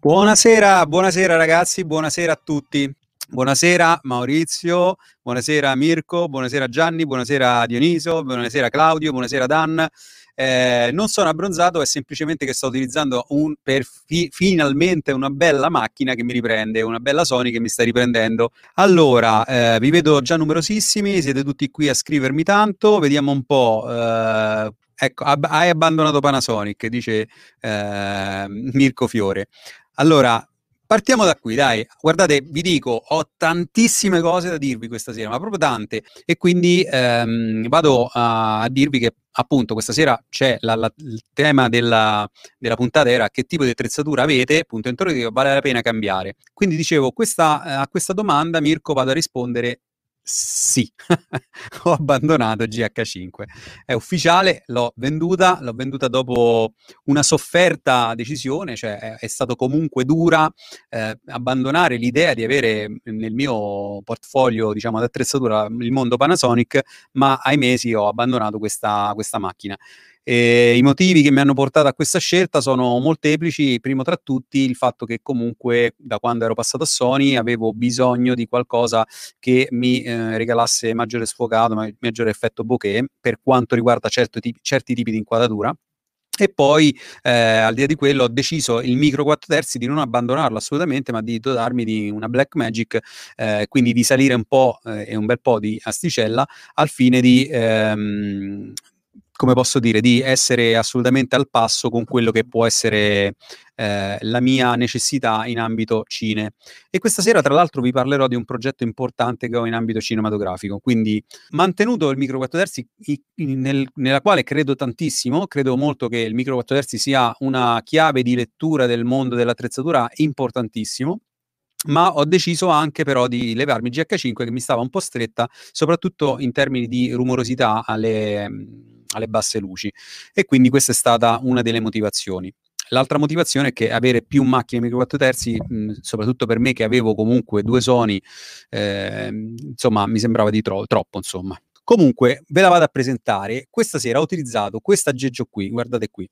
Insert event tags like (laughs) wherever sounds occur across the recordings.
Buonasera, buonasera ragazzi, buonasera a tutti. Buonasera Maurizio, buonasera Mirko, buonasera Gianni, buonasera Dioniso, buonasera Claudio, buonasera Dan. Eh, non sono abbronzato, è semplicemente che sto utilizzando un, per fi- finalmente una bella macchina che mi riprende, una bella Sony che mi sta riprendendo. Allora, eh, vi vedo già numerosissimi, siete tutti qui a scrivermi tanto, vediamo un po'. Eh, ecco, ab- hai abbandonato Panasonic, dice eh, Mirko Fiore. Allora, partiamo da qui, dai. Guardate, vi dico, ho tantissime cose da dirvi questa sera, ma proprio tante. E quindi ehm, vado a, a, dirvi che appunto questa sera c'è la, la, il tema della, della, puntata era che tipo di attrezzatura avete, punto interrogativo, vale la pena cambiare. Quindi dicevo, questa, a questa domanda Mirko vado a rispondere sì, (laughs) ho abbandonato GH5. È ufficiale, l'ho venduta, l'ho venduta dopo una sofferta decisione, cioè è, è stato comunque dura eh, abbandonare l'idea di avere nel mio portfolio, diciamo, d'attrezzatura il mondo Panasonic, ma ai mesi ho abbandonato questa, questa macchina. E I motivi che mi hanno portato a questa scelta sono molteplici, primo tra tutti il fatto che comunque da quando ero passato a Sony avevo bisogno di qualcosa che mi eh, regalasse maggiore sfocato, maggiore effetto bokeh per quanto riguarda tipi, certi tipi di inquadratura. E poi, eh, al di là di quello, ho deciso il micro 4 terzi di non abbandonarlo assolutamente, ma di dotarmi di una Black Magic, eh, quindi di salire un po' eh, e un bel po' di asticella al fine di ehm, come posso dire, di essere assolutamente al passo con quello che può essere eh, la mia necessità in ambito cine. E questa sera, tra l'altro, vi parlerò di un progetto importante che ho in ambito cinematografico. Quindi, mantenuto il micro 4 terzi, nel, nella quale credo tantissimo, credo molto che il micro 4 terzi sia una chiave di lettura del mondo dell'attrezzatura importantissimo ma ho deciso anche però di levarmi GH5 che mi stava un po' stretta, soprattutto in termini di rumorosità alle, alle basse luci. E quindi questa è stata una delle motivazioni. L'altra motivazione è che avere più macchine micro 4 terzi, mh, soprattutto per me che avevo comunque due Sony, eh, insomma, mi sembrava di tro- troppo, insomma. Comunque, ve la vado a presentare. Questa sera ho utilizzato questo aggeggio qui, guardate qui.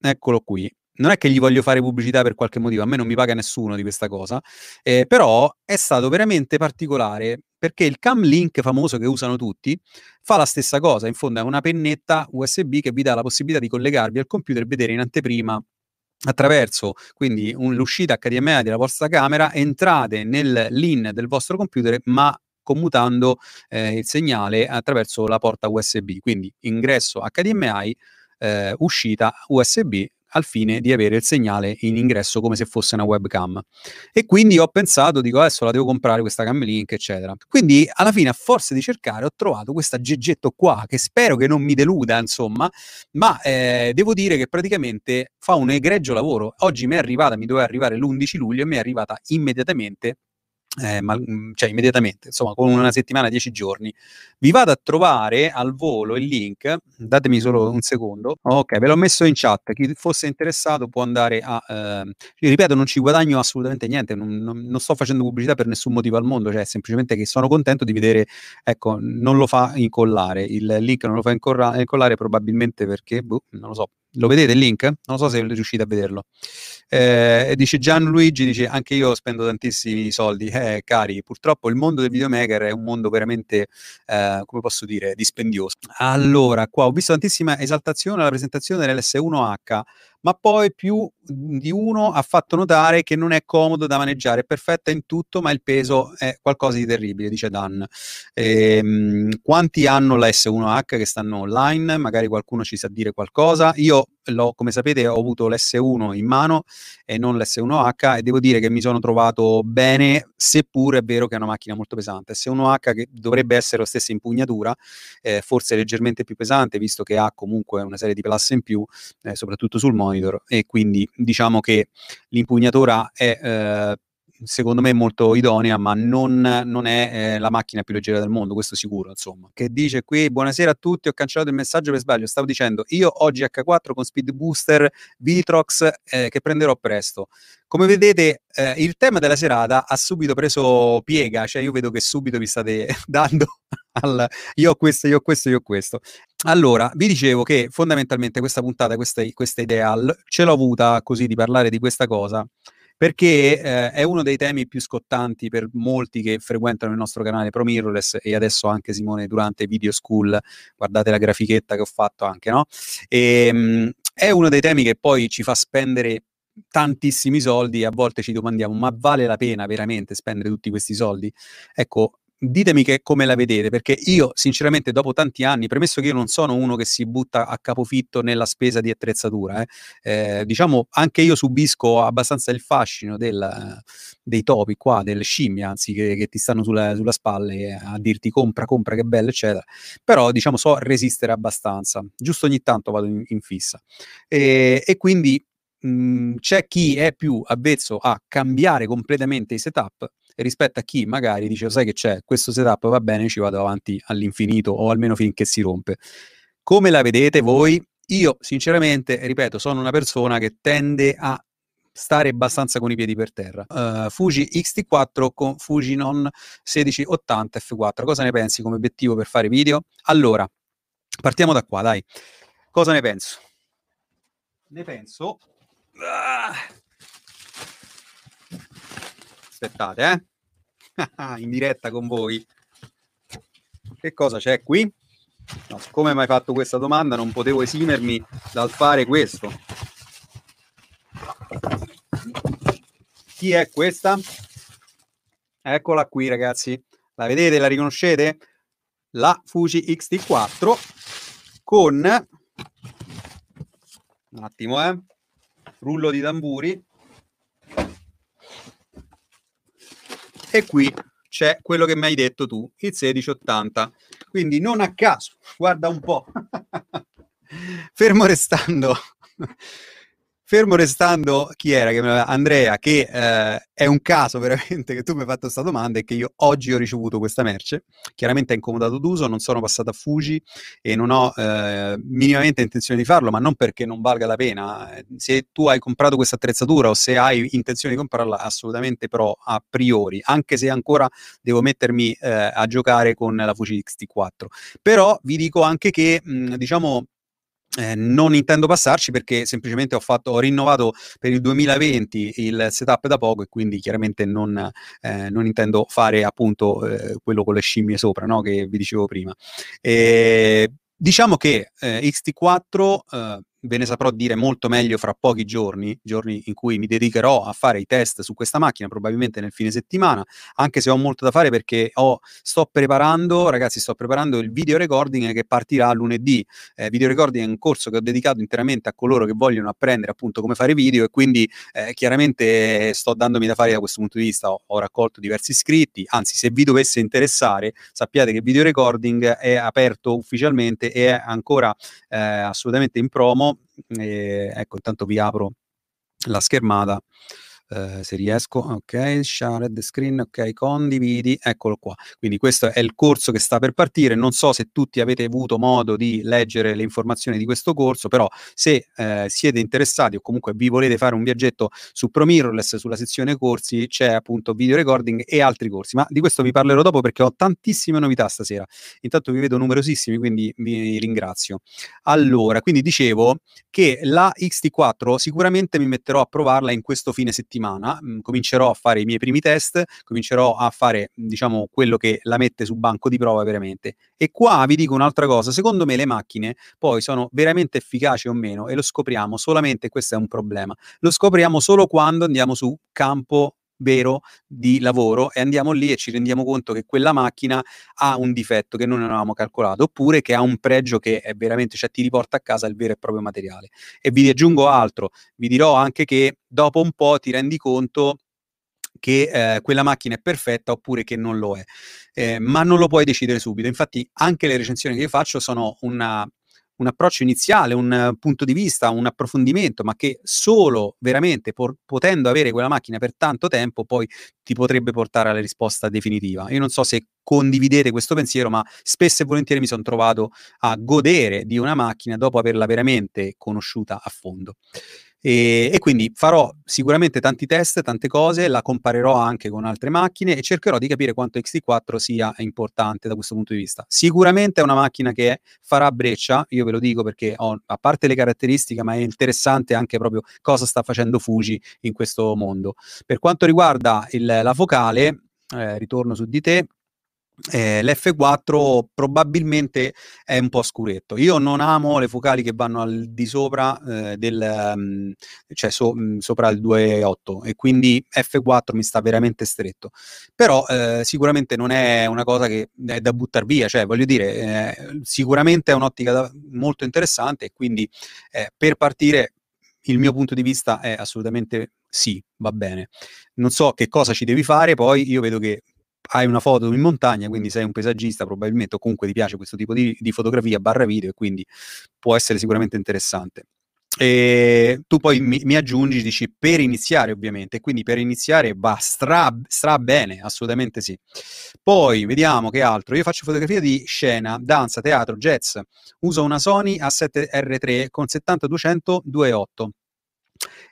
Eccolo qui non è che gli voglio fare pubblicità per qualche motivo, a me non mi paga nessuno di questa cosa, eh, però è stato veramente particolare perché il Cam Link famoso che usano tutti fa la stessa cosa, in fondo è una pennetta USB che vi dà la possibilità di collegarvi al computer e vedere in anteprima attraverso quindi un, l'uscita HDMI della vostra camera, entrate nel LIN del vostro computer, ma commutando eh, il segnale attraverso la porta USB, quindi ingresso HDMI, eh, uscita USB al fine di avere il segnale in ingresso come se fosse una webcam. E quindi ho pensato, dico adesso la devo comprare questa cam link, eccetera. Quindi alla fine, a forza di cercare, ho trovato questa geggetto qua che spero che non mi deluda, insomma, ma eh, devo dire che praticamente fa un egregio lavoro. Oggi mi è arrivata, mi doveva arrivare l'11 luglio e mi è arrivata immediatamente eh, ma, mm, cioè immediatamente, insomma, con una settimana, dieci giorni. Vi vado a trovare al volo il link, datemi solo un secondo. Ok, ve l'ho messo in chat. Chi fosse interessato può andare a. Eh, ripeto, non ci guadagno assolutamente niente, non, non, non, sto facendo pubblicità per nessun motivo al mondo, cioè semplicemente che sono contento di vedere, ecco, non lo fa incollare. Il link non lo fa incollare probabilmente perché, boh, non lo so, lo vedete il link? Non so se riuscite a vederlo. Eh, dice Gianluigi, dice anche io spendo tantissimi soldi. Eh, cari, purtroppo il mondo del videomaker è un mondo veramente, eh, come posso dire, dispendioso. Allora, qua ho visto tantissima esaltazione alla presentazione dell'S1H ma poi più di uno ha fatto notare che non è comodo da maneggiare, è perfetta in tutto, ma il peso è qualcosa di terribile, dice Dan. Ehm, quanti hanno la S1H che stanno online? Magari qualcuno ci sa dire qualcosa. Io come sapete ho avuto l'S1 in mano e non l'S1H e devo dire che mi sono trovato bene, seppur è vero che è una macchina molto pesante. S1H che dovrebbe essere la stessa impugnatura, eh, forse leggermente più pesante, visto che ha comunque una serie di plus in più, eh, soprattutto sul monitor monitor e quindi diciamo che l'impugnatura è eh, secondo me molto idonea, ma non, non è eh, la macchina più leggera del mondo, questo sicuro, insomma. Che dice qui, buonasera a tutti, ho cancellato il messaggio per sbaglio, stavo dicendo, io oggi H4 con Speed Booster Vitrox eh, che prenderò presto. Come vedete, eh, il tema della serata ha subito preso piega, cioè io vedo che subito vi state (laughs) dando al io ho questo, io ho questo, io ho questo. Allora, vi dicevo che fondamentalmente questa puntata, questa, questa idea, ce l'ho avuta così di parlare di questa cosa perché eh, è uno dei temi più scottanti per molti che frequentano il nostro canale Pro Mirrorless e adesso anche Simone durante Video School, guardate la grafichetta che ho fatto anche, no? E, ehm, mh, è uno dei temi che poi ci fa spendere tantissimi soldi e a volte ci domandiamo ma vale la pena veramente spendere tutti questi soldi? Ecco, ditemi che, come la vedete, perché io sinceramente dopo tanti anni, premesso che io non sono uno che si butta a capofitto nella spesa di attrezzatura, eh, eh, diciamo anche io subisco abbastanza il fascino del, dei topi qua, delle scimmie, anzi che, che ti stanno sulla, sulla spalle a dirti compra, compra, che bello, eccetera, però diciamo so resistere abbastanza, giusto ogni tanto vado in, in fissa. E, e quindi mh, c'è chi è più avvezzo a cambiare completamente i setup rispetto a chi magari dice sai che c'è, questo setup va bene, ci vado avanti all'infinito o almeno finché si rompe. Come la vedete voi? Io sinceramente, ripeto, sono una persona che tende a stare abbastanza con i piedi per terra. Uh, Fuji X-T4 con Fuji Non 1680 F4. Cosa ne pensi come obiettivo per fare video? Allora, partiamo da qua, dai. Cosa ne penso? Ne penso... Ah aspettate, eh? (laughs) in diretta con voi. Che cosa c'è qui? No, siccome mi hai fatto questa domanda, non potevo esimermi dal fare questo. Chi è questa? Eccola qui, ragazzi. La vedete? La riconoscete? La Fuji XT4 con un attimo, eh. Rullo di tamburi e qui c'è quello che mi hai detto tu, il 1680. Quindi non a caso, guarda un po', (laughs) fermo restando fermo restando chi era? Che, Andrea, che eh, è un caso veramente che tu mi hai fatto questa domanda e che io oggi ho ricevuto questa merce. Chiaramente è incomodato d'uso, non sono passato a Fuji e non ho eh, minimamente intenzione di farlo, ma non perché non valga la pena. Se tu hai comprato questa attrezzatura o se hai intenzione di comprarla, assolutamente pro a priori, anche se ancora devo mettermi eh, a giocare con la Fuji XT4. Però vi dico anche che, mh, diciamo, eh, non intendo passarci perché semplicemente ho, fatto, ho rinnovato per il 2020 il setup da poco e quindi chiaramente non, eh, non intendo fare appunto eh, quello con le scimmie sopra no? che vi dicevo prima. E, diciamo che eh, XT4 ve ne saprò dire molto meglio fra pochi giorni, giorni in cui mi dedicherò a fare i test su questa macchina, probabilmente nel fine settimana, anche se ho molto da fare perché ho, sto preparando, ragazzi, sto preparando il video recording che partirà lunedì. Eh, video recording è un corso che ho dedicato interamente a coloro che vogliono apprendere appunto come fare video e quindi eh, chiaramente sto dandomi da fare da questo punto di vista, ho, ho raccolto diversi iscritti, anzi se vi dovesse interessare sappiate che video recording è aperto ufficialmente e è ancora eh, assolutamente in promo ecco, intanto vi apro la schermata eh, se riesco, ok, share the screen, ok, condividi, eccolo qua. Quindi questo è il corso che sta per partire. Non so se tutti avete avuto modo di leggere le informazioni di questo corso, però se eh, siete interessati o comunque vi volete fare un viaggetto su ProMirrorless, sulla sezione corsi, c'è appunto video recording e altri corsi, ma di questo vi parlerò dopo perché ho tantissime novità stasera. Intanto vi vedo numerosissimi, quindi vi ringrazio. Allora, quindi dicevo che la XT4 sicuramente mi metterò a provarla in questo fine settimana settimana mh, mm, comincerò a fare i miei primi test, comincerò a fare, diciamo, quello che la mette su banco di prova veramente. E qua vi dico un'altra cosa, secondo me le macchine poi sono veramente efficaci o meno e lo scopriamo solamente, questo è un problema, lo scopriamo solo quando andiamo su campo vero di lavoro e andiamo lì e ci rendiamo conto che quella macchina ha un difetto che non avevamo calcolato oppure che ha un pregio che è veramente, cioè ti riporta a casa il vero e proprio materiale. E vi aggiungo altro, vi dirò anche che dopo un po' ti rendi conto che eh, quella macchina è perfetta oppure che non lo è, eh, ma non lo puoi decidere subito. Infatti anche le recensioni che io faccio sono una un approccio iniziale, un punto di vista, un approfondimento, ma che solo veramente por- potendo avere quella macchina per tanto tempo poi ti potrebbe portare alla risposta definitiva. Io non so se condividete questo pensiero, ma spesso e volentieri mi sono trovato a godere di una macchina dopo averla veramente conosciuta a fondo. E, e, quindi farò sicuramente tanti test, tante cose, la comparerò anche con altre macchine e cercherò di capire quanto XT4 sia importante da questo punto di vista. Sicuramente è una macchina che farà breccia, io ve lo dico perché ho, a parte le caratteristiche, ma è interessante anche proprio cosa sta facendo Fuji in questo mondo. Per quanto riguarda il, la focale, eh, ritorno su di te, eh, l'F4 probabilmente è un po' scuretto. Io non amo le focali che vanno al di sopra eh, del um, cioè so, um, sopra il 2.8 e quindi F4 mi sta veramente stretto. Però eh, sicuramente non è una cosa che è da buttare via, cioè voglio dire, eh, sicuramente è un'ottica da, molto interessante e quindi eh, per partire il mio punto di vista è assolutamente sì, va bene. Non so che cosa ci devi fare, poi io vedo che hai una foto in montagna, quindi sei un paesaggista probabilmente, o comunque ti piace questo tipo di, di fotografia barra video e quindi può essere sicuramente interessante. E tu poi mi, mi, aggiungi, dici per iniziare ovviamente, quindi per iniziare va stra, stra bene, assolutamente sì. Poi vediamo che altro, io faccio fotografia di scena, danza, teatro, jazz, uso una Sony A7R3 con 70-200 2.8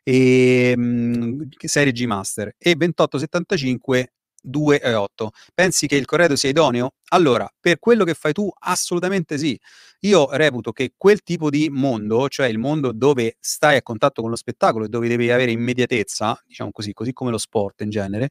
e, mh, serie G Master. E 2875 2,8. Pensi che il corredo sia idoneo? Allora, per quello che fai tu, assolutamente sì. Io reputo che quel tipo di mondo, cioè il mondo dove stai a contatto con lo spettacolo e dove devi avere immediatezza, diciamo così, così come lo sport in genere,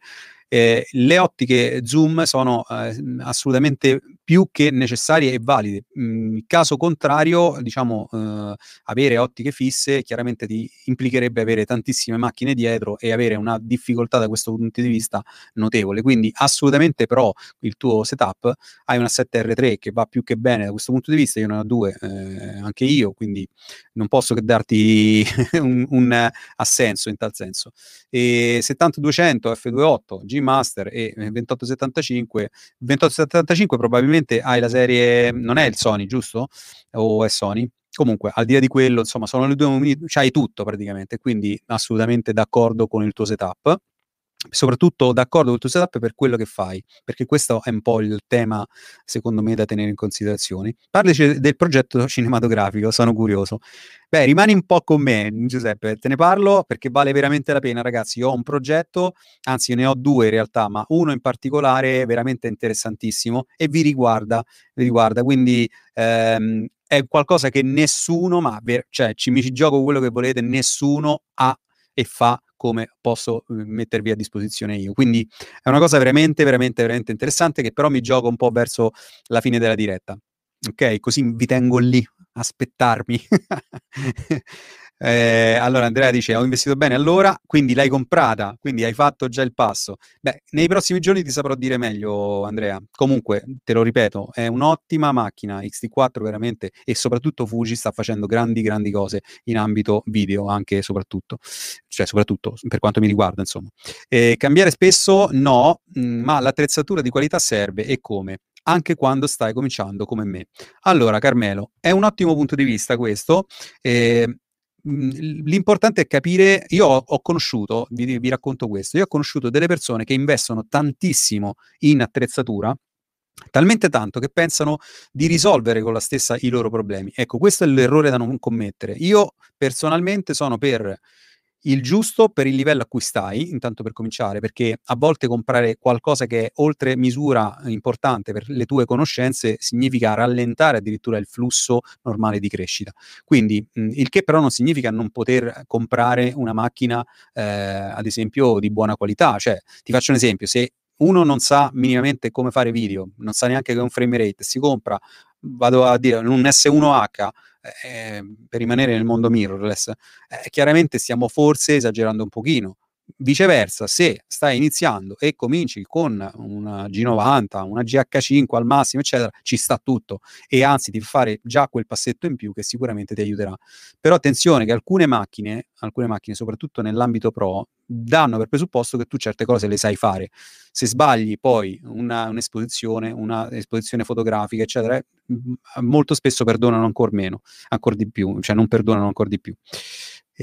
eh, le ottiche zoom sono eh, assolutamente più che necessarie e valide. Mm, caso contrario, diciamo, eh, avere ottiche fisse chiaramente ti implicherebbe avere tantissime macchine dietro e avere una difficoltà da questo punto di vista notevole. Quindi assolutamente però il tuo setup, hai una 7R3 che va più che bene da questo punto di vista, io ne ho due, eh, anche io, quindi non posso che darti (laughs) un, un assenso in tal senso. E 70-200 F28 G Master e 2875 2875 probabilmente hai la serie non è il Sony giusto? o è Sony? comunque al di là di quello insomma sono le due c'hai tutto praticamente quindi assolutamente d'accordo con il tuo setup soprattutto d'accordo con il tuo setup per quello che fai, perché questo è un po' il tema, secondo me, da tenere in considerazione. Parlaci del progetto cinematografico, sono curioso. Beh, rimani un po' con me, Giuseppe, te ne parlo perché vale veramente la pena, ragazzi. Io ho un progetto, anzi ne ho due in realtà, ma uno in particolare veramente interessantissimo e vi riguarda, vi riguarda. quindi ehm, è qualcosa che nessuno, ma ver- cioè ci mi ci gioco quello che volete, nessuno ha e fa come posso mhmm, mettervi a disposizione io. Quindi è una cosa veramente, veramente, veramente interessante che però mi gioco un po' verso la fine della diretta. Ok, così vi tengo lì, aspettarmi. (laughs) Eh, allora Andrea dice ho investito bene allora, quindi l'hai comprata, quindi hai fatto già il passo. Beh, nei prossimi giorni ti saprò dire meglio Andrea. Comunque, te lo ripeto, è un'ottima macchina XT4 veramente e soprattutto Fuji sta facendo grandi grandi cose in ambito video anche e soprattutto, cioè soprattutto per quanto mi riguarda insomma. Eh, cambiare spesso no, mm, ma l'attrezzatura di qualità serve e come? anche quando stai cominciando come me. Allora, Carmelo, è un ottimo punto di vista questo. Eh, Mhmm, l'importante è capire, io ho, conosciuto, vi, vi, racconto questo, io ho conosciuto delle persone che investono tantissimo in attrezzatura, talmente tanto che pensano di risolvere con la stessa i loro problemi. Ecco, questo è l'errore da non commettere. Io personalmente sono per il giusto per il livello a cui stai, intanto per cominciare, perché a volte comprare qualcosa che è oltre misura importante per le tue conoscenze significa rallentare addirittura il flusso normale di crescita. Quindi, mh, il che però non significa non poter comprare una macchina, eh, ad esempio, di buona qualità. Cioè, ti faccio un esempio, se uno non sa minimamente come fare video, non sa neanche che è un frame rate, si compra, vado a dire, un S1H eh, per rimanere nel mondo mirrorless, eh, chiaramente stiamo forse esagerando un pochino. Viceversa, se stai iniziando e cominci con una G90, una GH5 al massimo, eccetera, ci sta tutto e anzi ti fa fare già quel passetto in più che sicuramente ti aiuterà. Però attenzione che alcune macchine, alcune macchine soprattutto nell'ambito pro, danno per presupposto che tu certe cose le sai fare. Se sbagli poi una, un'esposizione, un'esposizione fotografica, eccetera, molto spesso perdonano ancora meno, ancora di più, cioè non perdonano ancora di più.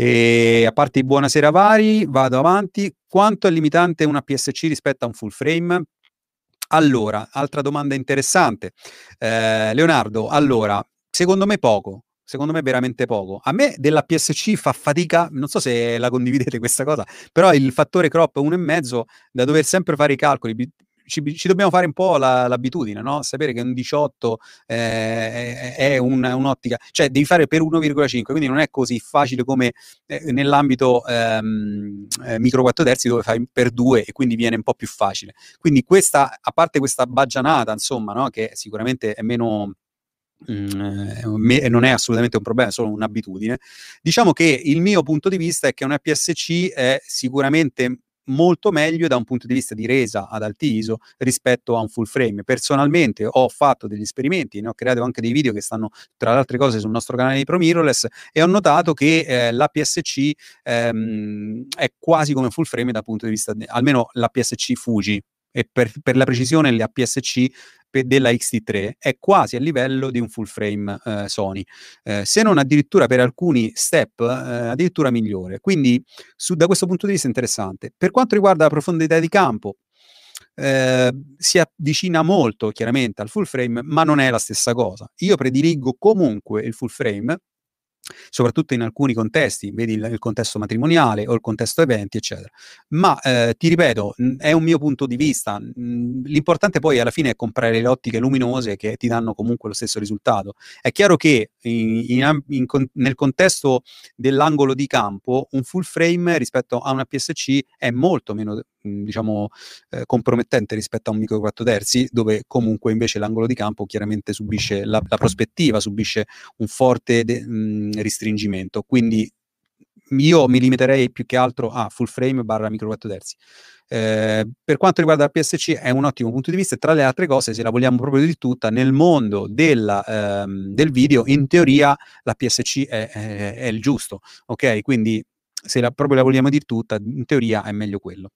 E a parte buonasera vari, vado avanti. Quanto è limitante una PSC rispetto a un full frame? Allora, altra domanda interessante. Eh, Leonardo, allora, secondo me poco, secondo me veramente poco. A me della PSC fa fatica, non so se la condividete questa cosa, però il fattore crop 1,5 da dover sempre fare i calcoli, ci, ci, dobbiamo fare un po' la, l'abitudine, no? Sapere che un 18 eh, è un, un'ottica, cioè devi fare per 1,5, quindi non è così facile come eh, nell'ambito ehm, eh, micro 4 terzi dove fai per 2 e quindi viene un po' più facile. Quindi questa, a parte questa baggianata, insomma, no? che sicuramente è meno... Mm, eh, non è assolutamente un problema, è solo un'abitudine. Diciamo che il mio punto di vista è che una PSC è sicuramente molto meglio da un punto di vista di resa ad alti ISO rispetto a un full frame. Personalmente ho fatto degli esperimenti, ne ho creato anche dei video che stanno tra le altre cose sul nostro canale di Pro Mirrorless e ho notato che eh, la PSC ehm, è quasi come full frame dal punto di vista, de- almeno la PSC Fuji, e per, per, la precisione l'APS-C della X-T3 è quasi a livello di un full frame eh, Sony, eh, se non addirittura per alcuni step eh, addirittura migliore. Quindi su, da questo punto di vista è interessante. Per quanto riguarda la profondità di campo, eh, si avvicina molto chiaramente al full frame, ma non è la stessa cosa. Io prediligo comunque il full frame soprattutto in alcuni contesti, vedi il, il, contesto matrimoniale o il contesto eventi, eccetera. Ma eh, ti ripeto, è un mio punto di vista. L'importante poi alla fine è comprare le ottiche luminose che ti danno comunque lo stesso risultato. È chiaro che in, in, nel contesto dell'angolo di campo, un full frame rispetto a una PSC è molto meno diciamo eh, compromettente rispetto a un micro 4 terzi dove comunque invece l'angolo di campo chiaramente subisce la, la prospettiva subisce un forte de, mh, restringimento quindi io mi limiterei più che altro a full frame barra micro 4 terzi. Eh, per quanto riguarda la PSC è un ottimo punto di vista tra le altre cose se la vogliamo proprio di tutta nel mondo della, ehm, del video in teoria la PSC è, è, è il giusto ok? Quindi se la, proprio la vogliamo dire tutta in teoria è meglio quello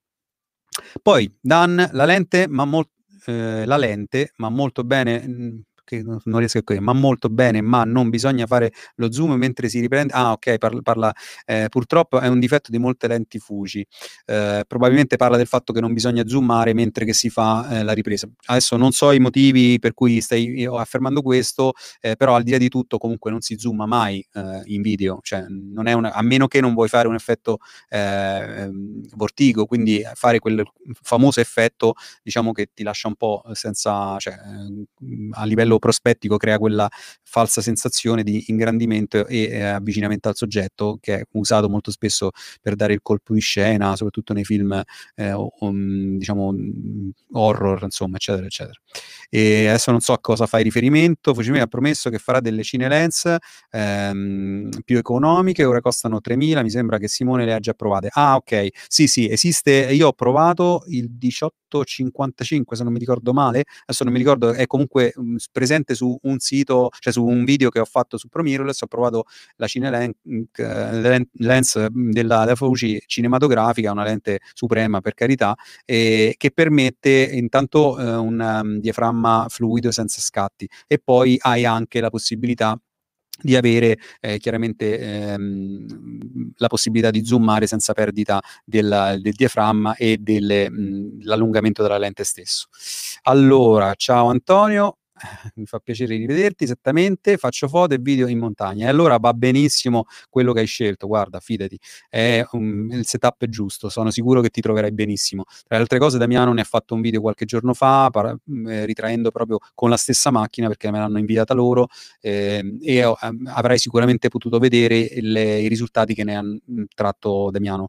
poi Dan, la lente, ma, mol- eh, la lente, ma molto bene, mm, che non riesco a capire, ma molto bene, ma non bisogna fare lo zoom mentre si riprende. Ah, ok, parla, parla eh, purtroppo è un difetto di molte lenti Fuji. Eh, probabilmente parla del fatto che non bisogna zoomare mentre che si fa eh, la ripresa. Adesso non so i motivi per cui stai affermando questo, eh, però al di là di tutto comunque non si zooma mai eh, in video, cioè non è una, a meno che non vuoi fare un effetto eh, vortigo, quindi fare quel famoso effetto diciamo che ti lascia un po' senza, cioè, a livello prospettico crea quella falsa sensazione di ingrandimento e eh, avvicinamento al soggetto che è usato molto spesso per dare il colpo di scena, soprattutto nei film eh, um, diciamo horror, insomma, eccetera, eccetera. E adesso non so a cosa fai riferimento, Fujimi ha promesso che farà delle cine lens ehm, più economiche, ora costano 3.000, mi sembra che Simone le ha già provate. Ah, ok, sì, sì, esiste, io ho provato il 1855, se non mi ricordo male, adesso non mi ricordo, è comunque um, presente su un sito, cioè su un video che ho fatto su Pro Mirrorless, ho provato la Cinelens lens della, della Fuji cinematografica, una lente suprema per carità, eh, che permette intanto eh, un um, diaframma fluido senza scatti. E poi hai anche la possibilità di avere eh, chiaramente ehm, la possibilità di zoomare senza perdita del, del diaframma e dell'allungamento della lente stesso. Allora, ciao Antonio, (laughs) mi fa piacere rivederti esattamente, faccio foto e video in montagna. E allora va benissimo quello che hai scelto, guarda, fidati, è um, il setup è giusto, sono sicuro che ti troverai benissimo. Tra le altre cose Damiano ne ha fatto un video qualche giorno fa, para, mm, eh, ritraendo proprio con la stessa macchina perché me l'hanno inviata loro eh, e eh, avrai sicuramente potuto vedere il, i risultati che ne ha mm, tratto Damiano.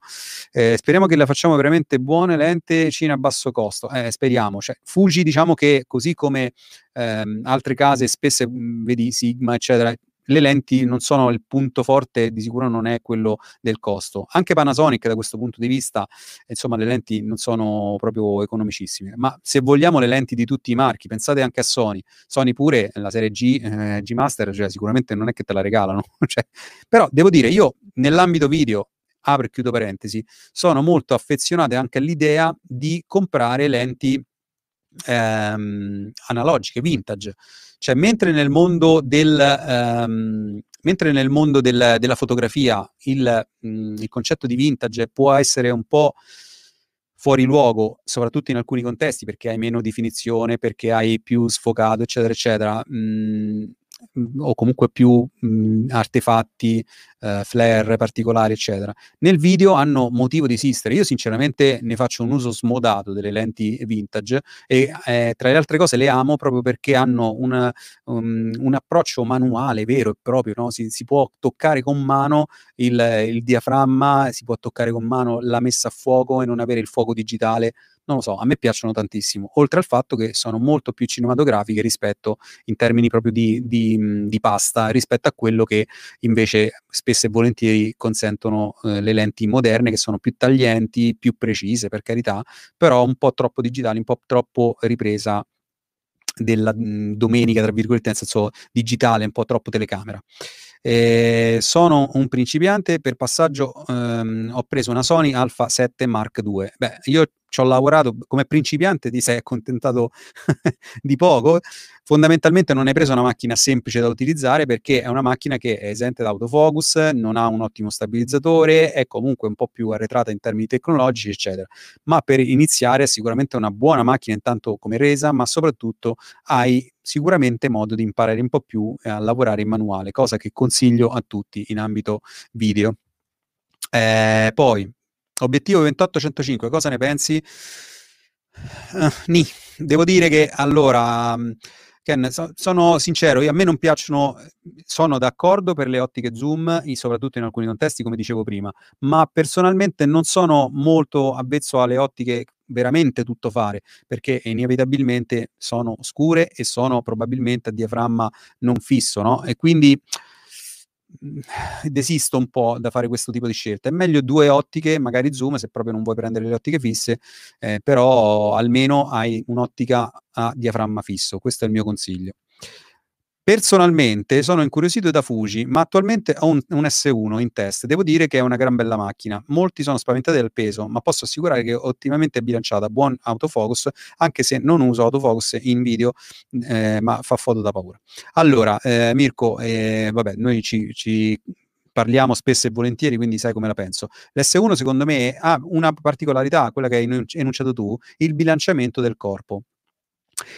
Eh, speriamo che la facciamo veramente buone lente Cina a basso costo, eh, speriamo, cioè, Fuji diciamo che così come ehm, altre case spesse, mh, vedi Sigma, eccetera, le lenti non sono il punto forte, di sicuro non è quello del costo. Anche Panasonic da questo punto di vista, insomma, le lenti non sono proprio economicissime, ma se vogliamo le lenti di tutti i marchi, pensate anche a Sony. Sony pure la serie G, eh, G Master, cioè sicuramente non è che te la regalano, (laughs) cioè, però devo dire, io nell'ambito video apro e chiudo parentesi, sono molto affezionate anche all'idea di comprare lenti ehm, analogiche, vintage. Cioè, mentre nel mondo, del, ehm, mentre nel mondo del, della fotografia il, mh, mm, il concetto di vintage può essere un po' fuori luogo, soprattutto in alcuni contesti, perché hai meno definizione, perché hai più sfocato, eccetera, eccetera. Mh, o comunque più mh, artefatti, eh, flare particolari, eccetera. Nel video hanno motivo di esistere. Io sinceramente ne faccio un uso smodato delle lenti vintage e eh, tra le altre cose le amo proprio perché hanno un, um, un approccio manuale vero e proprio, no? si, si, può toccare con mano il, il diaframma, si può toccare con mano la messa a fuoco e non avere il fuoco digitale non lo so, a me piacciono tantissimo, oltre al fatto che sono molto più cinematografiche rispetto, in termini proprio di, di, di pasta, rispetto a quello che invece spesso e volentieri consentono eh, le lenti moderne, che sono più taglienti, più precise, per carità, però un po' troppo digitali, un po' troppo ripresa della mh, domenica, tra virgolette, nel senso digitale, un po' troppo telecamera. Eh, sono un principiante, per passaggio ehm, ho preso una Sony Alpha 7 Mark II. Beh, io ci ho lavorato come principiante, ti sei accontentato (laughs) di poco. Fondamentalmente non hai preso una macchina semplice da utilizzare perché è una macchina che è esente da autofocus, non ha un ottimo stabilizzatore, è comunque un po' più arretrata in termini tecnologici, eccetera. Ma per iniziare è sicuramente una buona macchina intanto come resa, ma soprattutto hai sicuramente modo di imparare un po' più a lavorare in manuale, cosa che consiglio a tutti in ambito video. Eh, poi Obiettivo 2805, cosa ne pensi? Uh, ni. Devo dire che allora, mm, Ken, so, sono sincero, io, a me non piacciono, sono d'accordo per le ottiche zoom, soprattutto in alcuni contesti, come dicevo prima, ma personalmente non sono molto avvezzo alle ottiche veramente tutto fare, perché inevitabilmente sono scure e sono probabilmente a diaframma non fisso, no? E quindi desisto un po' da fare questo tipo di scelta. È meglio due ottiche, magari zoom, se proprio non vuoi prendere le ottiche fisse, eh, però almeno hai un'ottica a diaframma fisso. Questo è il mio consiglio. Personalmente sono incuriosito da Fuji, ma attualmente ho un, un, S1 in test. Devo dire che è una gran bella macchina. Molti sono spaventati dal peso, ma posso assicurare che è ottimamente bilanciata, buon autofocus, anche se non uso autofocus in video, eh, ma fa foto da paura. Allora, eh, Mirko, eh, vabbè, noi ci, ci parliamo spesso e volentieri, quindi sai come la penso. L'S1 secondo me ha una particolarità, quella che hai enunciato tu, il bilanciamento del corpo.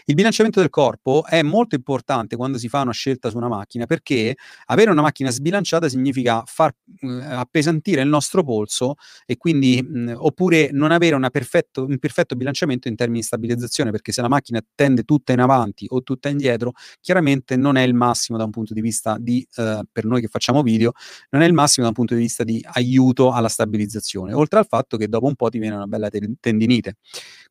Il bilanciamento del corpo è molto importante quando si fa una scelta su una macchina perché avere una macchina sbilanciata significa far mh, appesantire il nostro polso e quindi mh, oppure non avere perfetto, un perfetto bilanciamento in termini di stabilizzazione perché se la macchina tende tutta in avanti o tutta indietro chiaramente non è il massimo da un punto di vista di eh, per noi che facciamo video non è il massimo da un punto di vista di aiuto alla stabilizzazione oltre al fatto che dopo un po' ti viene una bella tendinite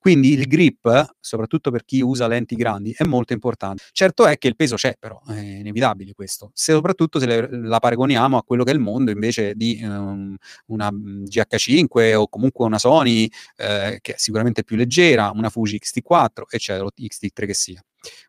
quindi il grip soprattutto per chi usa lenti grandi è molto importante. Certo è che il peso c'è, però è inevitabile questo, se, soprattutto se le, la paragoniamo a quello che è il mondo invece di um, una GH5 o comunque una Sony eh, che è sicuramente più leggera, una Fuji X-T4, eccetera, o X-T3 che sia.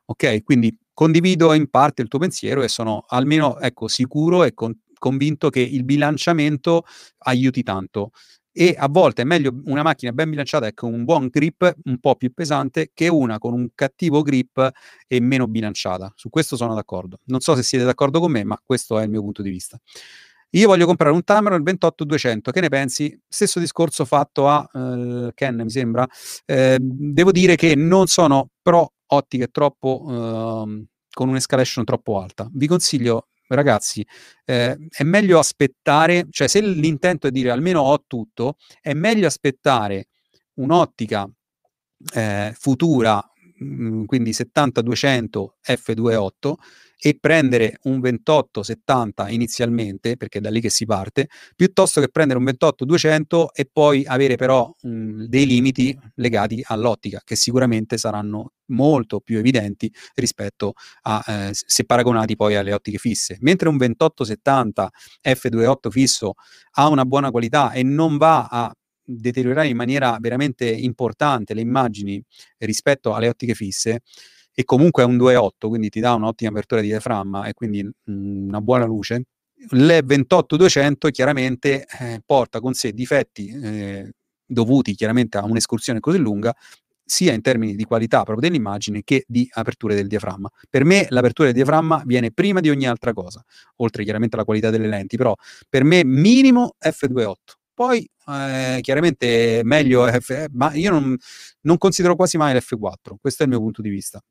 Ok, quindi condivido in parte il tuo pensiero e sono almeno ecco, sicuro e con, convinto che il bilanciamento aiuti tanto e a volte è meglio una macchina ben bilanciata e con un buon grip un po' più pesante che una con un cattivo grip e meno bilanciata. Su questo sono d'accordo. Non so se siete d'accordo con me, ma questo è il mio punto di vista. Io voglio comprare un Tamron 28200, che ne pensi? Stesso discorso fatto a uh, Ken, mi sembra. Eh, devo dire che non sono pro ottiche troppo uh, con un'escalation troppo alta. Vi consiglio ragazzi, eh, è meglio aspettare, cioè se l'intento è dire almeno ho tutto, è meglio aspettare un'ottica eh, futura, mh, mm, quindi 70-200 f2.8 e prendere un 28-70 inizialmente, perché è da lì che si parte, piuttosto che prendere un 28-200 e poi avere però mh, dei limiti legati all'ottica, che sicuramente saranno molto più evidenti rispetto a eh, se paragonati poi alle ottiche fisse. Mentre un 2870 f2.8 fisso ha una buona qualità e non va a deteriorare in maniera veramente importante le immagini rispetto alle ottiche fisse, e comunque è un 2.8, quindi ti dà un'ottima apertura di diaframma e quindi mh, una buona luce, le 28-200 chiaramente eh, porta con sé difetti eh, dovuti chiaramente a un'escursione così lunga, sia in termini di qualità proprio dell'immagine che di aperture del diaframma. Per me l'apertura del diaframma viene prima di ogni altra cosa, oltre chiaramente alla qualità delle lenti, però per me minimo f2.8. Poi eh, chiaramente meglio F, ma io non, non considero quasi mai l'F4, questo è il mio punto di vista.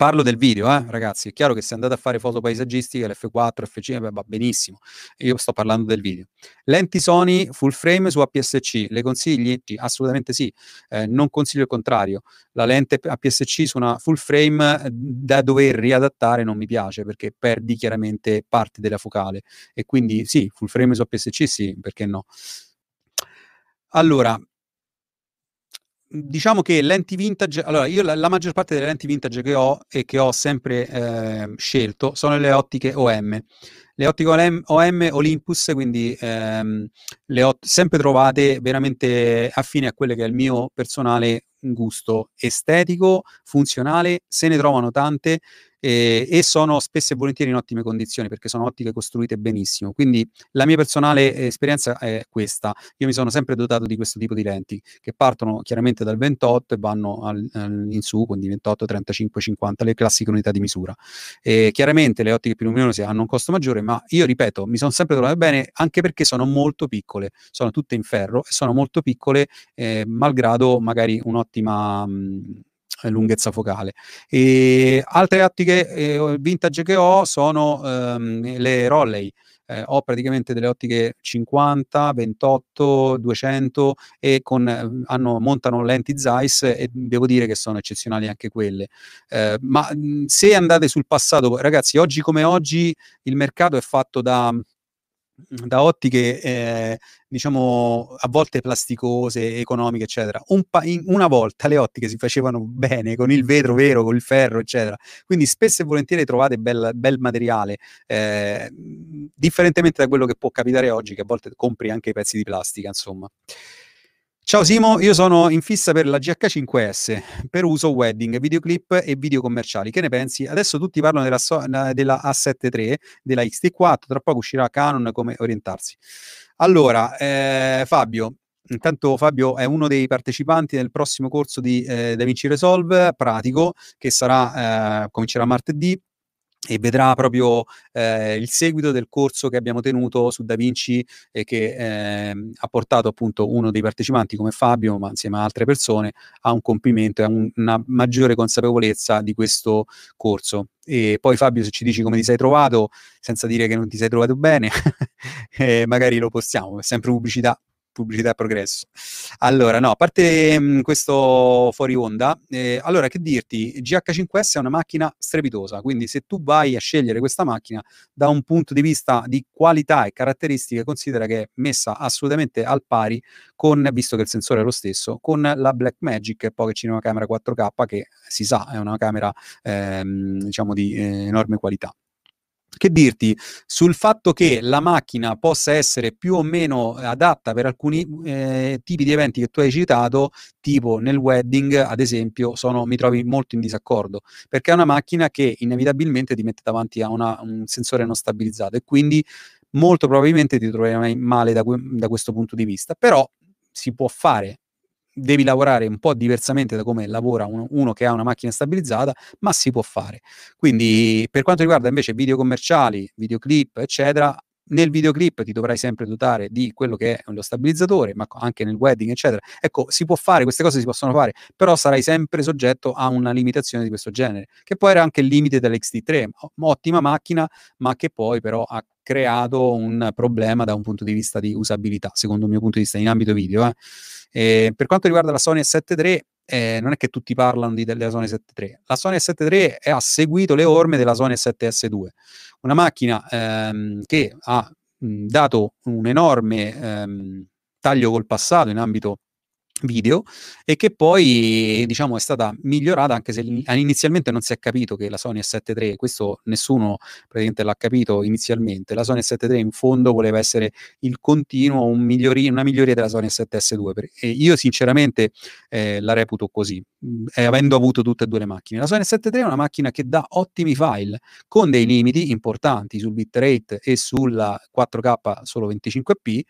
Parlo del video, eh, ragazzi. È chiaro che se andate a fare foto paesaggistiche, l'F4, F5 va benissimo. Io sto parlando del video. Lenti Sony full frame su APS-C, le consigli? Assolutamente sì. Eh, non consiglio il contrario. La lente APS-C su una full frame da dover riadattare non mi piace perché perdi chiaramente parte della focale. E quindi sì, full frame su APS-C sì, perché no? Allora, diciamo che lenti vintage, allora io la, la, maggior parte delle lenti vintage che ho e che ho sempre eh, scelto sono le ottiche OM. Le ottiche OM, Olympus, quindi ehm, le ho sempre trovate veramente affine a quelle che è il mio personale gusto estetico, funzionale, se ne trovano tante eh, e sono spesso e volentieri in ottime condizioni perché sono ottiche costruite benissimo. Quindi la mia personale esperienza è questa. Io mi sono sempre dotato di questo tipo di lenti che partono chiaramente dal 28 e vanno al, al, in su, quindi 28, 35, 50, le classiche unità di misura. E chiaramente le ottiche più luminose hanno un costo maggiore, ma io ripeto, mi sono sempre trovato bene anche perché sono molto piccole, sono tutte in ferro e sono molto piccole, eh, malgrado magari un'ottima mh, lunghezza focale. E altre ottiche eh, vintage che ho sono ehm, le Rolley. Eh, ho praticamente delle ottiche 50, 28, 200 e con, eh, hanno, montano lenti Zeiss e devo dire che sono eccezionali anche quelle. Eh, ma se andate sul passato, ragazzi, oggi come oggi il mercato è fatto da da ottiche eh, diciamo a volte plasticose, economiche, eccetera. Un pa- una volta le ottiche si facevano bene con il vetro vero, con il ferro, eccetera. Quindi spesso e volentieri trovate bel, bel materiale, eh, differentemente da quello che può capitare oggi, che a volte compri anche i pezzi di plastica, insomma. Ciao Simo, io sono in fissa per la GH5S per uso wedding, videoclip e video commerciali. Che ne pensi? Adesso tutti parlano della, so- della A7 III, della XT4, tra poco uscirà Canon come orientarsi. Allora, eh, Fabio, Intanto Fabio è uno dei partecipanti del prossimo corso di eh, DaVinci Resolve pratico che sarà, eh, comincerà martedì e vedrà proprio eh, il seguito del corso che abbiamo tenuto su Da Vinci e che eh, ha portato appunto uno dei partecipanti come Fabio, ma insieme a altre persone, a un compimento e a un, una maggiore consapevolezza di questo corso. E poi Fabio, se ci dici come ti sei trovato, senza dire che non ti sei trovato bene, (laughs) eh, magari lo postiamo, è sempre pubblicità pubblicità e progresso. Allora, no, a parte mh, mm, questo fuori onda, eh, allora che dirti, GH5S è una macchina strepitosa, quindi se tu vai a scegliere questa macchina da un punto di vista di qualità e caratteristiche, considera che è messa assolutamente al pari con, visto che il sensore è lo stesso, con la Blackmagic c'è una camera 4K che si sa è una camera ehm, diciamo di eh, enorme qualità che dirti sul fatto che la macchina possa essere più o meno adatta per alcuni eh, tipi di eventi che tu hai citato, tipo nel wedding, ad esempio, sono, mi trovi molto in disaccordo, perché è una macchina che inevitabilmente ti mette davanti a una, un sensore non stabilizzato e quindi molto probabilmente ti troverai male da, da questo punto di vista, però si può fare devi lavorare un po' diversamente da come lavora uno, uno, che ha una macchina stabilizzata, ma si può fare. Quindi per quanto riguarda invece video commerciali, videoclip, eccetera, nel videoclip ti dovrai sempre dotare di quello che è lo stabilizzatore, ma anche nel wedding, eccetera. Ecco, si può fare, queste cose si possono fare, però sarai sempre soggetto a una limitazione di questo genere, che poi era anche il limite dell'XT3, ottima macchina, ma che poi però ha creato un problema da un punto di vista di usabilità, secondo il mio punto di vista in ambito video. Eh. Eh, per quanto riguarda la Sony S7 III, eh, non è che tutti parlano di, della Sony 7 III. La Sony 7 III ha seguito le orme della Sony 7S2, una macchina ehm, che ha mh, dato un enorme ehm, taglio col passato in ambito video e che poi diciamo è stata migliorata anche se inizialmente non si è capito che la Sony S7 III, questo nessuno praticamente l'ha capito inizialmente, la Sony S7 III in fondo voleva essere il continuo, un migliori, una miglioria della Sony S7S2 e io sinceramente eh, la reputo così, eh, avendo avuto tutte e due le macchine. La Sony S7 III è una macchina che dà ottimi file con dei limiti importanti sul bitrate e sulla 4K solo 25p,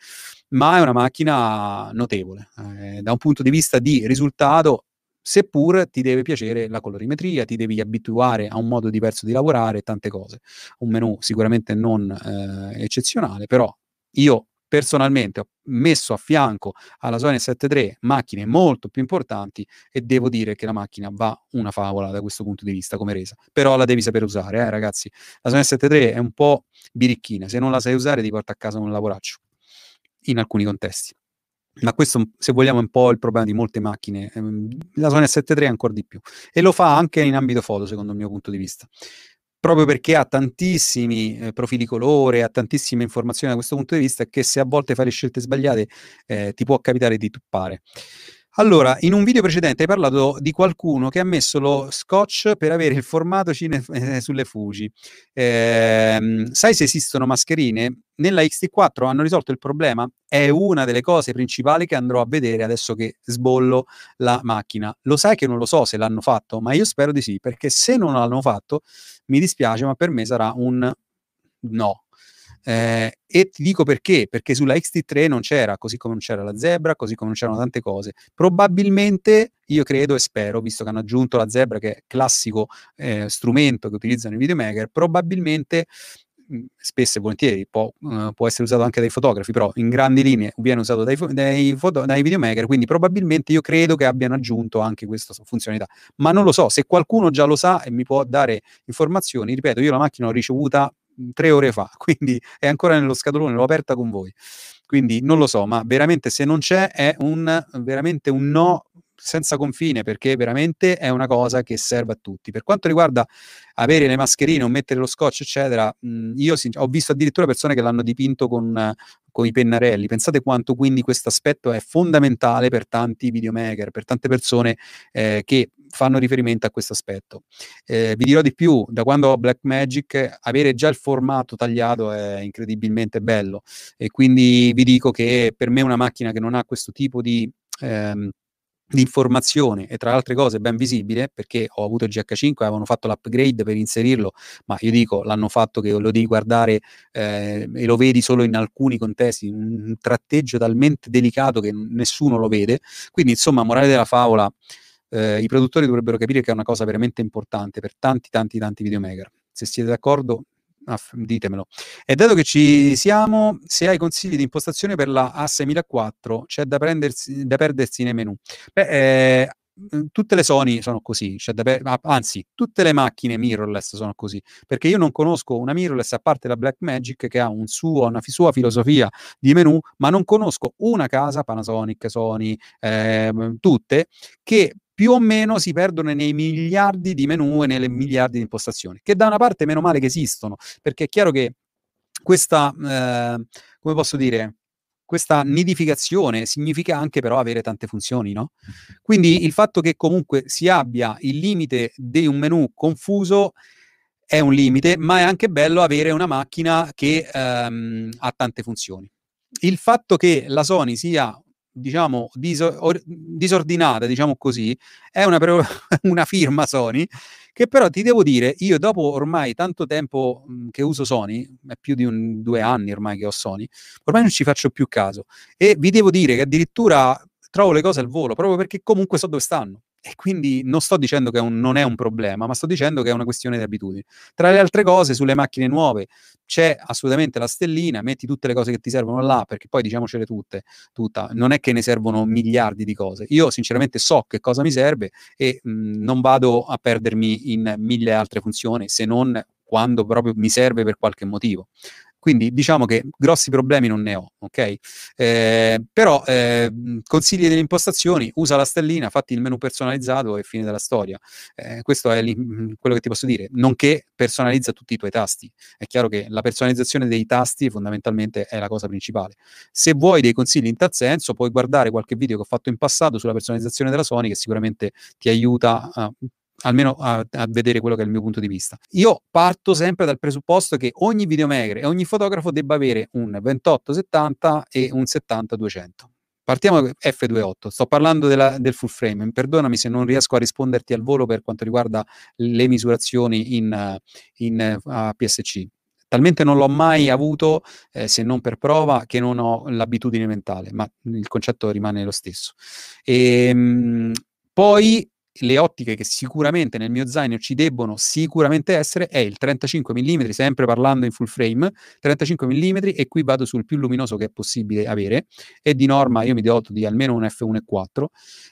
ma è una macchina notevole. Eh, da un punto di vista di risultato, seppur ti deve piacere la colorimetria, ti devi abituare a un modo diverso di lavorare e tante cose. Un menu sicuramente non eh, eccezionale, però io personalmente ho messo a fianco alla Sony 7.3 macchine molto più importanti e devo dire che la macchina va una favola da questo punto di vista come resa. Però la devi sapere usare, eh, ragazzi. La Sony 7.3 è un po' birichina, se non la sai usare ti porta a casa un lavoraccio in alcuni contesti. Ma questo, se vogliamo, è un po' il problema di molte macchine. Ehm, la Sony 7.3 ancora di più. E lo fa anche in ambito foto, secondo il mio punto di vista. Proprio perché ha tantissimi eh, profili colore, ha tantissime informazioni da questo punto di vista, che se a volte fai le scelte sbagliate eh, ti può capitare di tuppare. Allora, in un video precedente hai parlato di qualcuno che ha messo lo scotch per avere il formato cine (laughs) eh, sulle Fuji. Eh, sai se esistono mascherine? Nella XT4 hanno risolto il problema? È una delle cose principali che andrò a vedere adesso che sbollo la macchina. Lo sai che non lo so se l'hanno fatto, ma io spero di sì, perché se non l'hanno fatto, mi dispiace, ma per me sarà un no. Eh, e ti dico perché, perché sulla XT3 non c'era, così come non c'era la Zebra, così come non c'erano tante cose. Probabilmente, io credo e spero, visto che hanno aggiunto la Zebra, che è classico eh, strumento che utilizzano i videomaker, probabilmente spesso e volentieri può, uh, può, essere usato anche dai fotografi, però in grandi linee viene usato dai, dai, foto, dai, videomaker, quindi probabilmente io credo che abbiano aggiunto anche questa funzionalità, ma non lo so, se qualcuno già lo sa e mi può dare informazioni, ripeto, io la macchina l'ho ricevuta tre ore fa, (laughs) quindi è ancora nello scatolone, l'ho aperta con voi. Quindi non lo so, ma veramente se non c'è è un, veramente un no senza confine perché veramente è una cosa che serve a tutti. Per quanto riguarda avere le mascherine o mettere lo scotch, eccetera, mh, io ho visto addirittura persone che l'hanno dipinto con, con i pennarelli. Pensate quanto quindi questo aspetto è fondamentale per tanti videomaker, per tante persone eh, che fanno riferimento a questo aspetto. Eh, vi dirò di più, da quando ho Blackmagic, avere già il formato tagliato è incredibilmente bello e quindi vi dico che per me una macchina che non ha questo tipo di... Ehm, di informazione e tra altre cose ben visibile perché ho avuto il GH5 avevano fatto l'upgrade per inserirlo ma io dico l'hanno fatto che lo devi guardare eh, e lo vedi solo in alcuni contesti un tratteggio talmente delicato che nessuno lo vede quindi insomma morale della favola eh, i produttori dovrebbero capire che è una cosa veramente importante per tanti, tanti, tanti videomaker. Se siete d'accordo, aff- ditemelo. E dato che ci siamo, se hai consigli di impostazione per la A6004, c'è da, prendersi, da perdersi nei menu. Beh, eh, tutte le Sony sono così, cioè per, anzi, tutte le macchine mirrorless sono così, perché io non conosco una mirrorless a parte la Blackmagic che ha un suo, una sua filosofia di menu, ma non conosco una casa Panasonic, Sony, eh, tutte che più o meno si perdono nei miliardi di menu e nelle miliardi di impostazioni, che da una parte meno male che esistono, perché è chiaro che questa, eh, come posso dire, questa nidificazione significa anche però avere tante funzioni, no? Quindi il fatto che comunque si abbia il limite di un menu confuso è un limite, ma è anche bello avere una macchina che ehm, ha tante funzioni. Il fatto che la Sony sia diciamo, disor- disordinata, diciamo così, è una, pre- (laughs) una, firma Sony, che però ti devo dire, io dopo ormai tanto tempo che uso Sony, è più di un, due anni ormai che ho Sony, ormai non ci faccio più caso. E vi devo dire che addirittura trovo le cose al volo, proprio perché comunque so dove stanno. E quindi non sto dicendo che un, non è un problema, ma sto dicendo che è una questione di abitudini. Tra le altre cose, sulle macchine nuove c'è assolutamente la stellina, metti tutte le cose che ti servono là, perché poi diciamocele tutte, tutta, non è che ne servono miliardi di cose. Io sinceramente so che cosa mi serve e mh, non vado a perdermi in mille altre funzioni, se non quando proprio mi serve per qualche motivo. Quindi diciamo che grossi problemi non ne ho, ok? Eh, però eh, consigli delle impostazioni, usa la stellina, fatti il menu personalizzato e fine della storia. Eh, questo è quello che ti posso dire, nonché personalizza tutti i tuoi tasti. È chiaro che la personalizzazione dei tasti fondamentalmente è la cosa principale. Se vuoi dei consigli in tal senso, puoi guardare qualche video che ho fatto in passato sulla personalizzazione della Sony che sicuramente ti aiuta a almeno a, a, vedere quello che è il mio punto di vista. Io parto sempre dal presupposto che ogni videomaker e ogni fotografo debba avere un 28-70 e un 70-200. Partiamo da F28, sto parlando della, del full frame, perdonami se non riesco a risponderti al volo per quanto riguarda le misurazioni in, in uh, PSC. Talmente non l'ho mai avuto, eh, se non per prova, che non ho l'abitudine mentale, ma il concetto rimane lo stesso. E, ehm, mh, poi le ottiche che sicuramente nel mio zaino ci debbono sicuramente essere è il 35 mm, sempre parlando in full frame, 35 mm e qui vado sul più luminoso che è possibile avere e di norma io mi doto di almeno un f1.4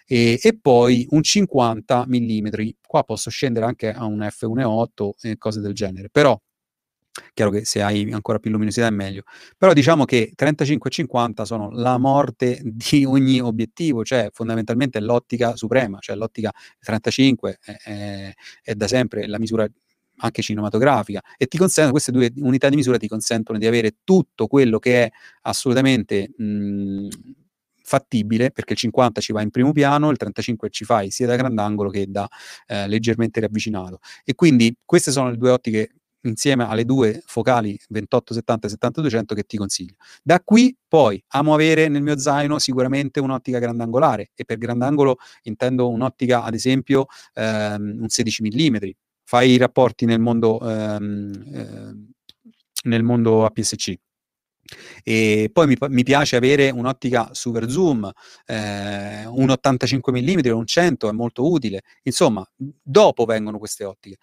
e, e poi un 50 mm, qua posso scendere anche a un f1.8 e cose del genere, però Chiaro che se hai ancora più luminosità è meglio. Però diciamo che 35 e 50 sono la morte di ogni obiettivo, cioè fondamentalmente l'ottica suprema, cioè l'ottica 35 è, è, è da sempre la misura anche cinematografica e ti consentono, queste due unità di misura ti consentono di avere tutto quello che è assolutamente mh, fattibile perché il 50 ci va in primo piano, il 35 ci fai sia da grandangolo che da eh, leggermente ravvicinato e quindi queste sono le due ottiche insieme alle due focali 28, 70 e 70 200 che ti consiglio. Da qui poi amo avere nel mio zaino sicuramente un'ottica grandangolare e per grandangolo intendo un'ottica ad esempio ehm, un 16 mm. Fai i rapporti nel mondo, ehm, eh, nel mondo APS-C. E poi mi, mi, piace avere un'ottica super zoom, eh, un 85 mm, un 100 è molto utile. Insomma, dopo vengono queste ottiche.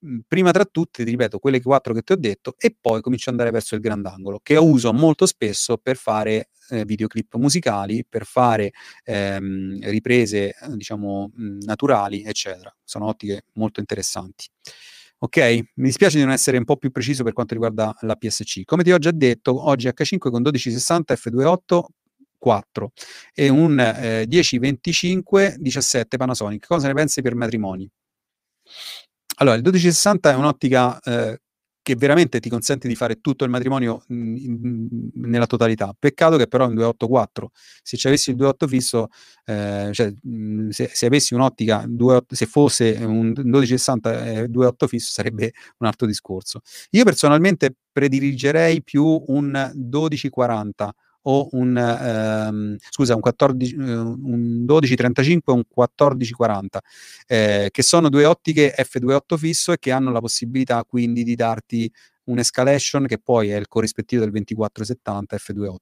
Mhmm, prima tra tutte, ti ripeto, quelle quattro che ti ho detto, e poi comincio ad andare verso il grandangolo, che uso molto spesso per fare eh, videoclip musicali, per fare ehm, riprese, diciamo, mh, naturali, eccetera. Sono ottiche molto interessanti. Ok, mi dispiace di non essere un po' più preciso per quanto riguarda la PSC. Come ti ho già detto, oggi H5 con 1260 f2.8 4 e un eh, 1025 17 Panasonic. Cosa ne pensi per matrimoni? Allora, il 1260 è un'ottica eh, che veramente ti consente di fare tutto il matrimonio in, in, nella totalità. Peccato che però è un 284. Se ci avessi il 28 fisso, eh, cioè se, se, avessi un'ottica 28, se fosse un 1260 e eh, 28 fisso sarebbe un altro discorso. Io personalmente prediligerei più un 1240 o un, ehm, scusa, un, 14, eh, un 1235 o un 1440, eh, che sono due ottiche F28 fisso e che hanno la possibilità quindi di darti un'escalation che poi è il corrispettivo del 2470 F28.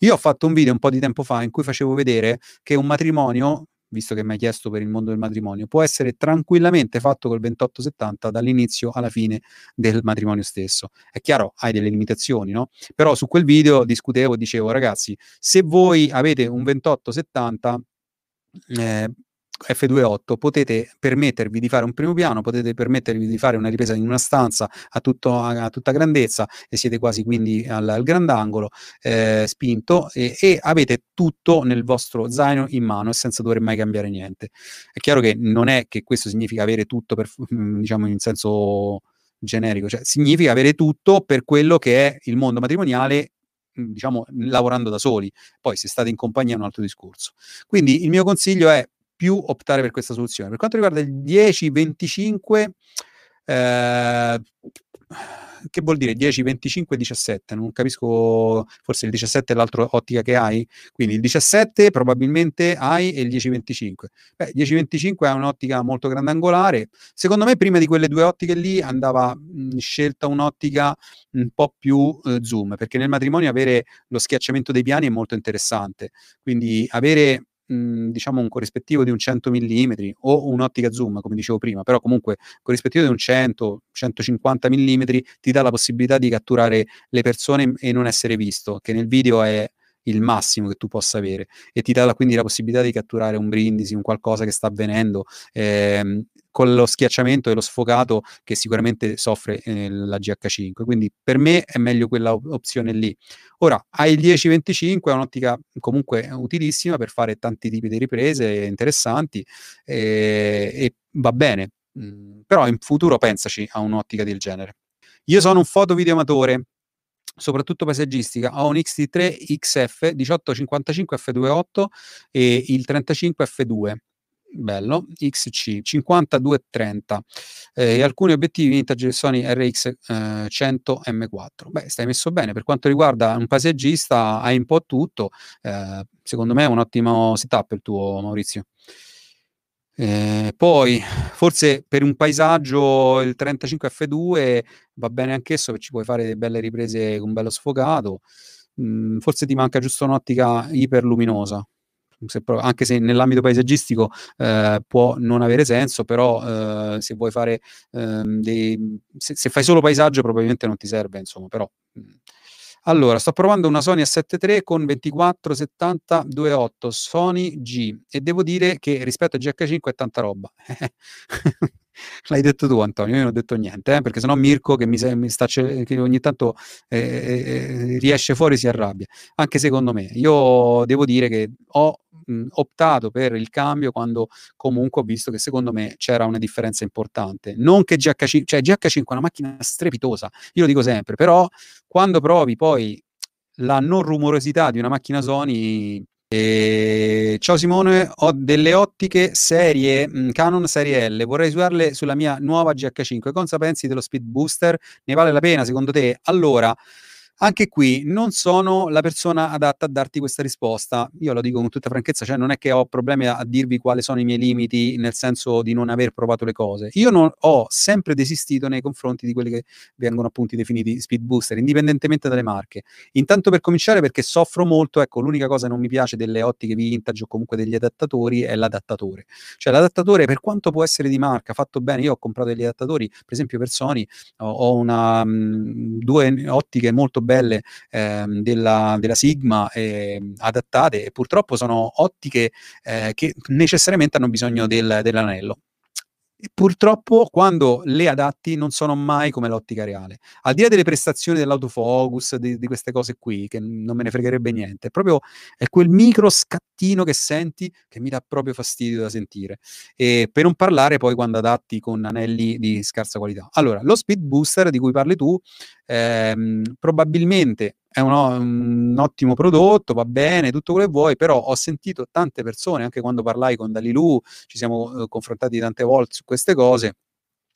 Io ho fatto un video un po' di tempo fa in cui facevo vedere che un matrimonio visto che mi hai chiesto per il mondo del matrimonio, può essere tranquillamente fatto col 2870 dall'inizio alla fine del matrimonio stesso. È chiaro, hai delle limitazioni, no? Però su quel video discutevo, dicevo, ragazzi, se voi avete un 2870 eh, F2.8 potete permettervi di fare un primo piano, potete permettervi di fare una ripresa in una stanza a, tutto, a tutta grandezza e siete quasi quindi al, al grandangolo eh, spinto e, e, avete tutto nel vostro zaino in mano e senza dover mai cambiare niente. È chiaro che non è che questo significa avere tutto per, mm, diciamo in senso generico, cioè significa avere tutto per quello che è il mondo matrimoniale mm, diciamo lavorando da soli. Poi se state in compagnia è un altro discorso. Quindi il mio consiglio è più optare per questa soluzione. Per quanto riguarda il 10-25, eh, che vuol dire 10, 25, 17? Non capisco, forse il 17 è l'altra ottica che hai, quindi il 17 probabilmente hai e il 10, 25. Beh, 10, 25 è un'ottica molto grandangolare. Secondo me prima di quelle due ottiche lì andava scelta un'ottica un po' più eh, zoom, perché nel matrimonio avere lo schiacciamento dei piani è molto interessante. Quindi avere mh, diciamo un corrispettivo di un 100 mm o un'ottica zoom, come dicevo prima, però comunque corrispettivo di un 100, 150 mm ti dà la possibilità di catturare le persone e non essere visto, che nel video è il massimo che tu possa avere e ti dà quindi la possibilità di catturare un brindisi, un qualcosa che sta avvenendo. Ehm, con lo schiacciamento e lo sfogato che sicuramente soffre eh, la GH5. Quindi per me è meglio quella op- opzione lì. Ora, hai il 10-25, è un'ottica comunque utilissima per fare tanti tipi di riprese interessanti eh, e va bene. Mm, però in futuro pensaci a un'ottica del genere. Io sono un fotovideomatore, soprattutto paesaggistica, ho un X-T3 XF 1855 F2.8 e il 35 F2 bello, XC 5230 eh, e alcuni obiettivi vintage Sony RX eh, 100 M4. Beh, stai messo bene, per quanto riguarda un paesaggista hai un po' tutto, eh, secondo me è un ottimo setup il tuo Maurizio. Eh, poi, forse per un paesaggio il 35 F2 va bene anch'esso, perché ci puoi fare delle belle riprese con bello sfogato. Mm, forse ti manca giusto un'ottica iperluminosa, se pro- anche se nell'ambito paesaggistico eh, può non avere senso, però eh, se vuoi fare ehm, dei, se, se, fai solo paesaggio probabilmente non ti serve, insomma, però. Allora, sto provando una Sony A7 III con 2470 2.8 Sony G e devo dire che rispetto a GH5 è tanta roba. (laughs) (laughs) L'hai detto tu, Antonio, io non ho detto niente, eh, perché sennò Mirko, che, mi, mi sta, che ogni tanto eh, eh, eh, riesce fuori, si arrabbia. Anche secondo me. Io devo dire che ho mh, optato per il cambio quando comunque ho visto che secondo me c'era una differenza importante. Non che GH5, cioè GH5 è una macchina strepitosa, io lo dico sempre, però quando provi poi la non rumorosità di una macchina Sony e... Ciao Simone, ho delle ottiche serie mh, Canon serie L, vorrei usarle sulla mia nuova GH5. Cosa pensi dello speed booster? Ne vale la pena secondo te? Allora, anche qui non sono la persona adatta a darti questa risposta. Io lo dico con tutta franchezza, cioè non è che ho problemi a, dirvi quali sono i miei limiti nel senso di non aver provato le cose. Io non, ho sempre desistito nei confronti di quelli che vengono appunto definiti speed booster, indipendentemente dalle marche. Intanto per cominciare perché soffro molto, ecco, l'unica cosa che non mi piace delle ottiche vintage o comunque degli adattatori è l'adattatore. Cioè l'adattatore per quanto può essere di marca, fatto bene, io ho comprato degli adattatori, per esempio per Sony, ho, ho una, mh, due ottiche molto belle ehm, della, della, Sigma eh, adattate e purtroppo sono ottiche eh, che necessariamente hanno bisogno del, dell'anello. E purtroppo quando le adatti non sono mai come l'ottica reale. Al di là delle prestazioni dell'autofocus, di, di queste cose qui, che non me ne fregherebbe niente, è proprio è quel micro scattino che senti che mi dà proprio fastidio da sentire. E per non parlare poi quando adatti con anelli di scarsa qualità. Allora, lo speed booster di cui parli tu, ehm, probabilmente è un, un, ottimo prodotto, va bene, tutto quello che vuoi, però ho sentito tante persone, anche quando parlai con Dalilu, ci siamo eh, confrontati tante volte su queste cose,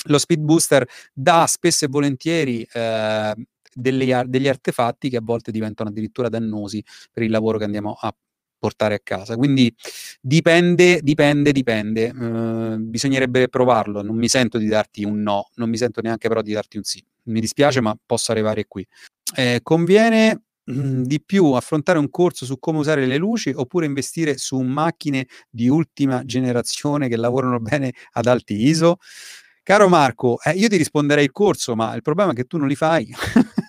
lo speed booster dà spesso e volentieri eh, degli, degli artefatti che a volte diventano addirittura dannosi per il lavoro che andiamo a portare a casa. Quindi dipende, dipende, dipende. Uh, bisognerebbe provarlo. Non mi sento di darti un no, non mi sento neanche però di darti un sì. Mi dispiace, ma posso arrivare qui eh, conviene mhmm, di più affrontare un corso su come usare le luci oppure investire su macchine di ultima generazione che lavorano (laughs) bene ad alti ISO? Caro Marco, eh, io ti risponderei il corso, ma il problema è che tu non li fai. (laughs)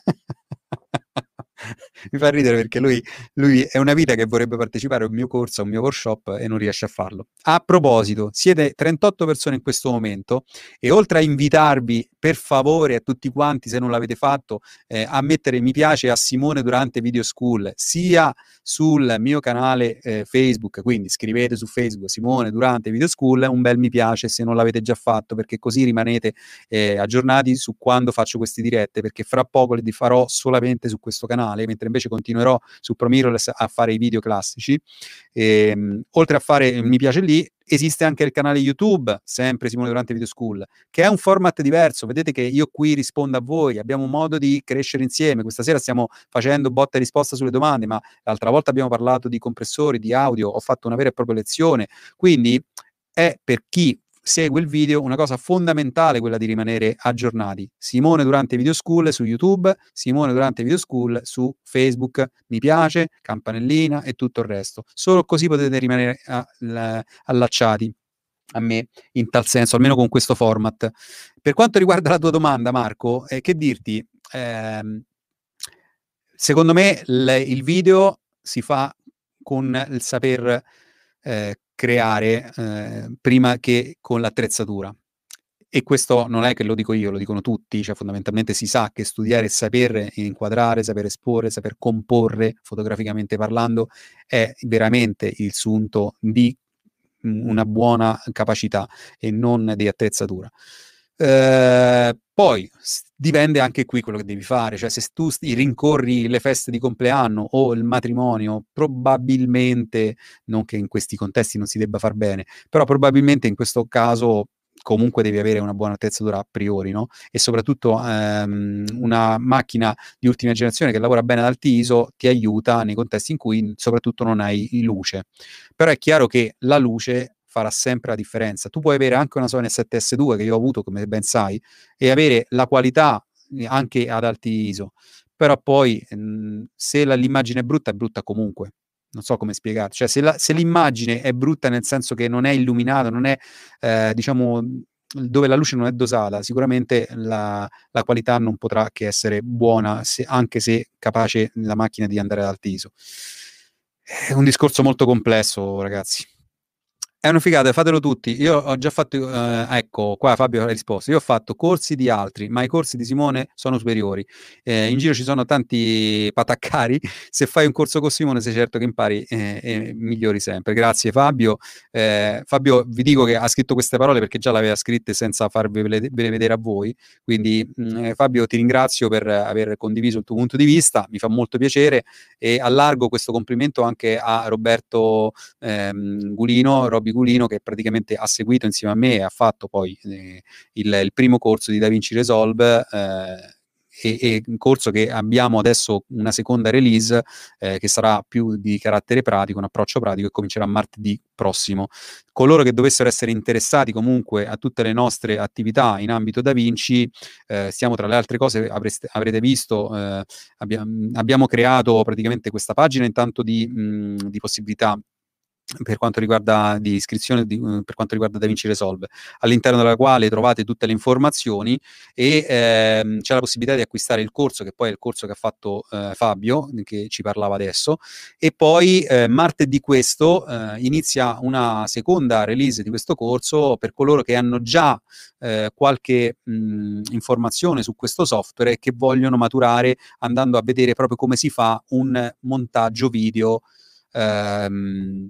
mi fa ridere perché lui, lui, è una vita che vorrebbe partecipare a un mio corso, a un mio workshop e non riesce a farlo. A proposito, siete 38 persone in questo momento e oltre a invitarvi per favore a tutti quanti, se non l'avete fatto, eh, a mettere mi piace a Simone durante Video School, sia sul mio canale eh, Facebook, quindi scrivete su Facebook Simone durante Video School, un bel mi piace se non l'avete già fatto, perché così rimanete eh, aggiornati su quando faccio queste dirette, perché fra poco le farò solamente su questo canale, mentre invece continuerò su ProMirrorless a fare i video classici. E, ehm, oltre a fare mi piace lì, esiste anche il canale YouTube, sempre Simone Durante Video School, che è un format diverso. Vedete che io qui rispondo a voi, abbiamo modo di crescere insieme. Questa sera stiamo facendo botta e risposta sulle domande, ma l'altra volta abbiamo parlato di compressori, di audio, ho fatto una vera e propria lezione. Quindi è per chi segue il video, una cosa fondamentale quella di rimanere aggiornati. Simone durante Video School su YouTube, Simone durante Video School su Facebook, mi piace, campanellina e tutto il resto. Solo così potete rimanere allacciati a me in tal senso, almeno con questo format. Per quanto riguarda la tua domanda, Marco, eh, che dirti? Eh, secondo me l- il video si fa con il saper eh, creare eh, prima che con l'attrezzatura. E questo non è che lo dico io, lo dicono tutti, cioè fondamentalmente si sa che studiare e saper inquadrare, saper esporre, saper comporre fotograficamente parlando è veramente il sunto di una buona capacità e non di attrezzatura. Eh, poi dipende anche qui quello che devi fare, cioè se tu rincorri le feste di compleanno o il matrimonio, probabilmente, non che in questi contesti non si debba far bene, però probabilmente in questo caso comunque devi avere una buona attrezzatura a priori, no? E soprattutto ehm, una macchina di ultima generazione che lavora bene ad alti ISO ti aiuta nei contesti in cui soprattutto non hai luce. Però è chiaro che la luce farà sempre la differenza. Tu puoi avere anche una Sony 7S2 che io ho avuto, come ben sai, e avere la qualità eh, anche ad alti ISO, però poi mh, se la, l'immagine è brutta, è brutta comunque non so come spiegarti, cioè se, la, se, l'immagine è brutta nel senso che non è illuminata, non è, eh, diciamo, dove la luce non è dosata, sicuramente la, la qualità non potrà che essere buona, se, anche se capace la macchina di andare ad alto ISO. È un discorso molto complesso, ragazzi. È una figata, fatelo tutti. Io ho già fatto, eh, ecco, qua Fabio ha risposto. Io ho fatto corsi di altri, ma i corsi di Simone sono superiori. Eh, in giro ci sono tanti pataccari. (laughs) Se fai un corso con Simone, sei certo che impari eh, e migliori sempre. Grazie Fabio. Eh, Fabio, vi dico che ha scritto queste parole perché già le aveva scritte senza farvele vedere a voi. Quindi, mh, mm, eh, Fabio, ti ringrazio per aver condiviso il tuo punto di vista. Mi fa molto piacere e allargo questo complimento anche a Roberto ehm, Gulino, Robby Gulino che praticamente ha seguito insieme a me e ha fatto poi eh, il, il, primo corso di DaVinci Resolve eh, e, e, un corso che abbiamo adesso una seconda release eh, che sarà più di carattere pratico, un approccio pratico e comincerà martedì prossimo. Coloro che dovessero essere interessati comunque a tutte le nostre attività in ambito Da Vinci, eh, stiamo tra le altre cose, avreste, avrete visto, eh, abbiamo, abbiamo creato praticamente questa pagina intanto di, mh, di possibilità per quanto riguarda di iscrizione di, uh, per quanto riguarda DaVinci Resolve, all'interno della quale trovate tutte le informazioni e ehm, c'è la possibilità di acquistare il corso, che poi è il corso che ha fatto eh, Fabio, che ci parlava adesso, e poi eh, martedì questo eh, inizia una seconda release di questo corso per coloro che hanno già eh, qualche mh, informazione su questo software e che vogliono maturare andando a vedere proprio come si fa un montaggio video ehm,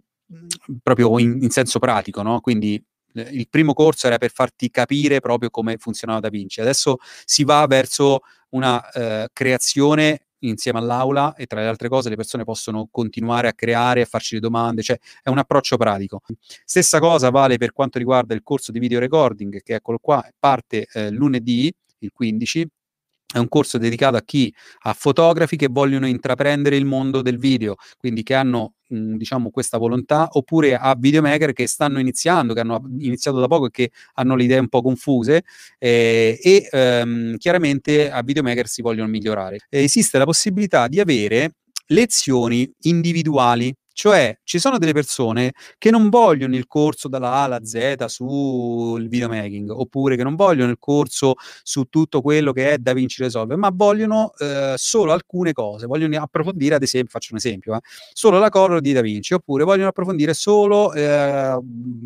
proprio in, in senso pratico, no? Quindi eh, il primo corso era per farti capire proprio come funzionava Da Vinci. Adesso si va verso una eh, creazione insieme all'aula e tra le altre cose le persone possono continuare a creare, a farci le domande, cioè è un approccio pratico. Stessa cosa vale per quanto riguarda il corso di video recording che eccolo qua, parte eh, lunedì, il 15, è un corso dedicato a chi ha fotografi che vogliono intraprendere il mondo del video, quindi che hanno mh, diciamo questa volontà, oppure a videomaker che stanno iniziando, che hanno iniziato da poco e che hanno le idee un po' confuse eh, e ehm, chiaramente a videomaker si vogliono migliorare. esiste la possibilità di avere lezioni individuali cioè, ci sono delle persone che non vogliono il corso dalla A alla Z sul videomaking, oppure che non vogliono il corso su tutto quello che è DaVinci Resolve, ma vogliono eh, solo alcune cose, vogliono approfondire, ad esempio, faccio un esempio, eh, solo la color di DaVinci, oppure vogliono approfondire solo, eh,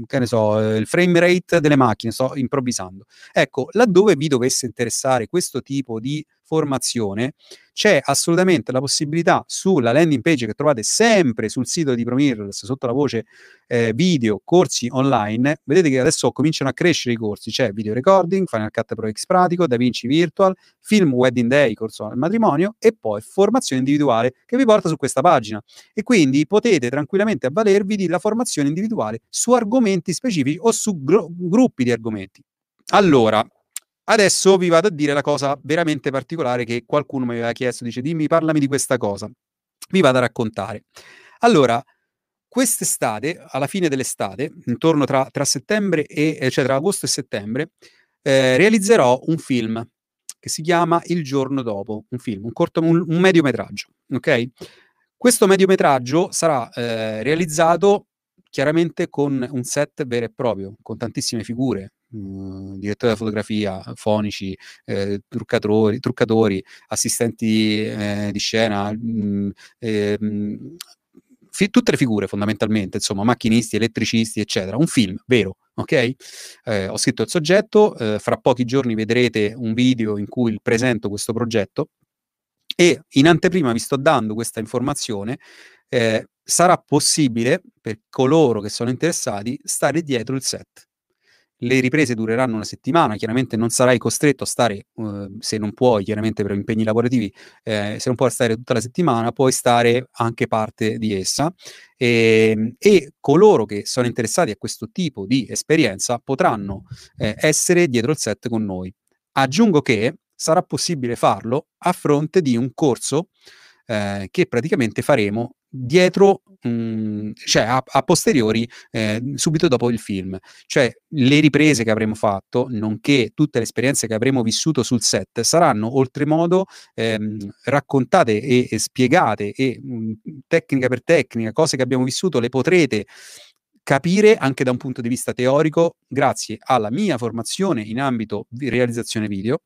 che ne so, il frame rate delle macchine, sto improvvisando. Ecco, laddove vi dovesse interessare questo tipo di formazione, c'è assolutamente la possibilità sulla landing page che trovate sempre sul sito di ProMirrors sotto la voce eh, video, corsi online. Vedete che adesso cominciano a crescere i corsi, c'è video recording, Final Cut Pro X pratico, DaVinci Virtual, Film Wedding Day, corso al matrimonio e poi formazione individuale che vi porta su questa pagina. E quindi potete tranquillamente avvalervi della formazione individuale su argomenti specifici o su gru- gruppi di argomenti. Allora, Adesso vi vado a dire la cosa veramente particolare che qualcuno mi aveva chiesto, dice dimmi, parlami di questa cosa. Vi vado a raccontare. Allora, quest'estate, alla fine dell'estate, intorno tra, tra settembre e, cioè tra agosto e settembre, eh, realizzerò un film che si chiama Il giorno dopo, un film, un, corto, un, un mediometraggio, ok? Questo mediometraggio sarà eh, realizzato chiaramente con un set vero e proprio, con tantissime figure, Mhmm, direttore della fotografia, fonici, eh, truccatori, truccatori, assistenti eh, di scena, mh, eh, fi- tutte le figure fondamentalmente, insomma, macchinisti, elettricisti, eccetera. Un film vero, ok? Eh, ho scritto il soggetto, eh, fra pochi giorni vedrete un video in cui presento questo progetto e in anteprima vi sto dando questa informazione. Eh, sarà possibile per coloro che sono interessati stare dietro il set le riprese dureranno una settimana, chiaramente non sarai costretto a stare, uh, se non puoi, chiaramente per impegni lavorativi, eh, se non puoi stare tutta la settimana, puoi stare anche parte di essa e, ehm, e coloro che sono interessati a questo tipo di esperienza potranno eh, essere dietro il set con noi. Aggiungo che sarà possibile farlo a fronte di un corso eh, che praticamente faremo dietro, mh, mhmm, cioè a, a posteriori, eh, subito dopo il film. Cioè le riprese che avremo fatto, nonché tutte le esperienze che avremo vissuto sul set, saranno oltremodo ehm, raccontate e, e, spiegate e mh, mhmm, tecnica per tecnica, cose che abbiamo vissuto, le potrete capire anche da un punto di vista teorico grazie alla mia formazione in ambito di realizzazione video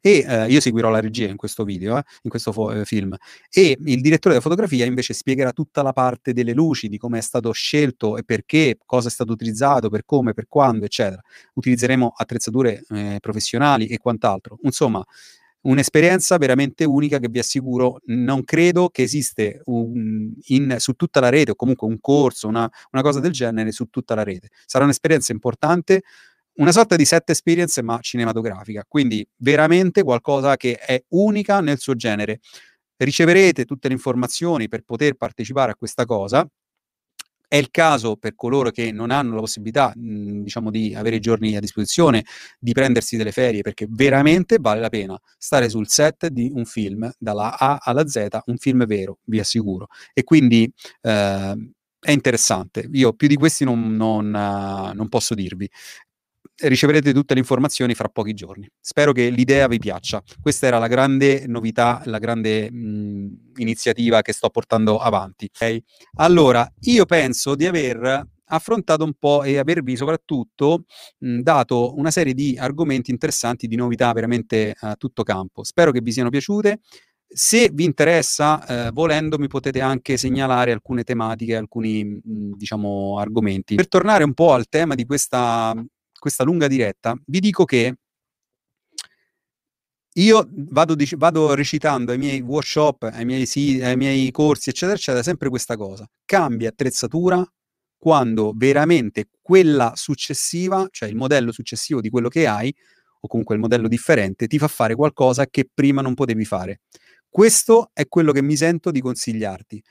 e eh, io seguirò la regia in questo video, eh, in questo fo- eh, film. E il direttore della fotografia invece spiegherà tutta la parte delle luci, di come è stato scelto e perché, cosa è stato utilizzato, per come, per quando, eccetera. Utilizzeremo attrezzature eh, professionali e quant'altro. Insomma, un'esperienza veramente unica che vi assicuro non credo che esiste un, in, su tutta la rete o comunque un corso, una, una cosa del genere su tutta la rete. Sarà un'esperienza importante una sorta di set experience ma cinematografica, quindi veramente qualcosa che è unica nel suo genere. Riceverete tutte le informazioni per poter partecipare a questa cosa. È il caso per coloro che non hanno la possibilità, mh, diciamo, di avere i giorni a disposizione, di prendersi delle ferie, perché veramente vale la pena stare sul set di un film, dalla A alla Z, un film vero, vi assicuro. E quindi eh, è interessante. Io più di questi non, non, uh, non posso dirvi riceverete tutte le informazioni fra pochi giorni. Spero che l'idea vi piaccia. Questa era la grande novità, la grande mh, iniziativa che sto portando avanti. Okay? Allora, io penso di aver affrontato un po' e avervi soprattutto mh, dato una serie di argomenti interessanti, di novità veramente a tutto campo. Spero che vi siano piaciute. Se vi interessa, eh, volendo, mi potete anche segnalare alcune tematiche, alcuni diciamo argomenti. Per tornare un po' al tema di questa questa lunga diretta, vi dico che io vado, dic- vado recitando ai miei workshop, ai miei, sì, ai miei corsi, eccetera, eccetera, sempre questa cosa. Cambia attrezzatura quando veramente quella successiva, cioè il modello successivo di quello che hai, o comunque il modello differente, ti fa fare qualcosa che prima non potevi fare. Questo è quello che mi sento di consigliarti.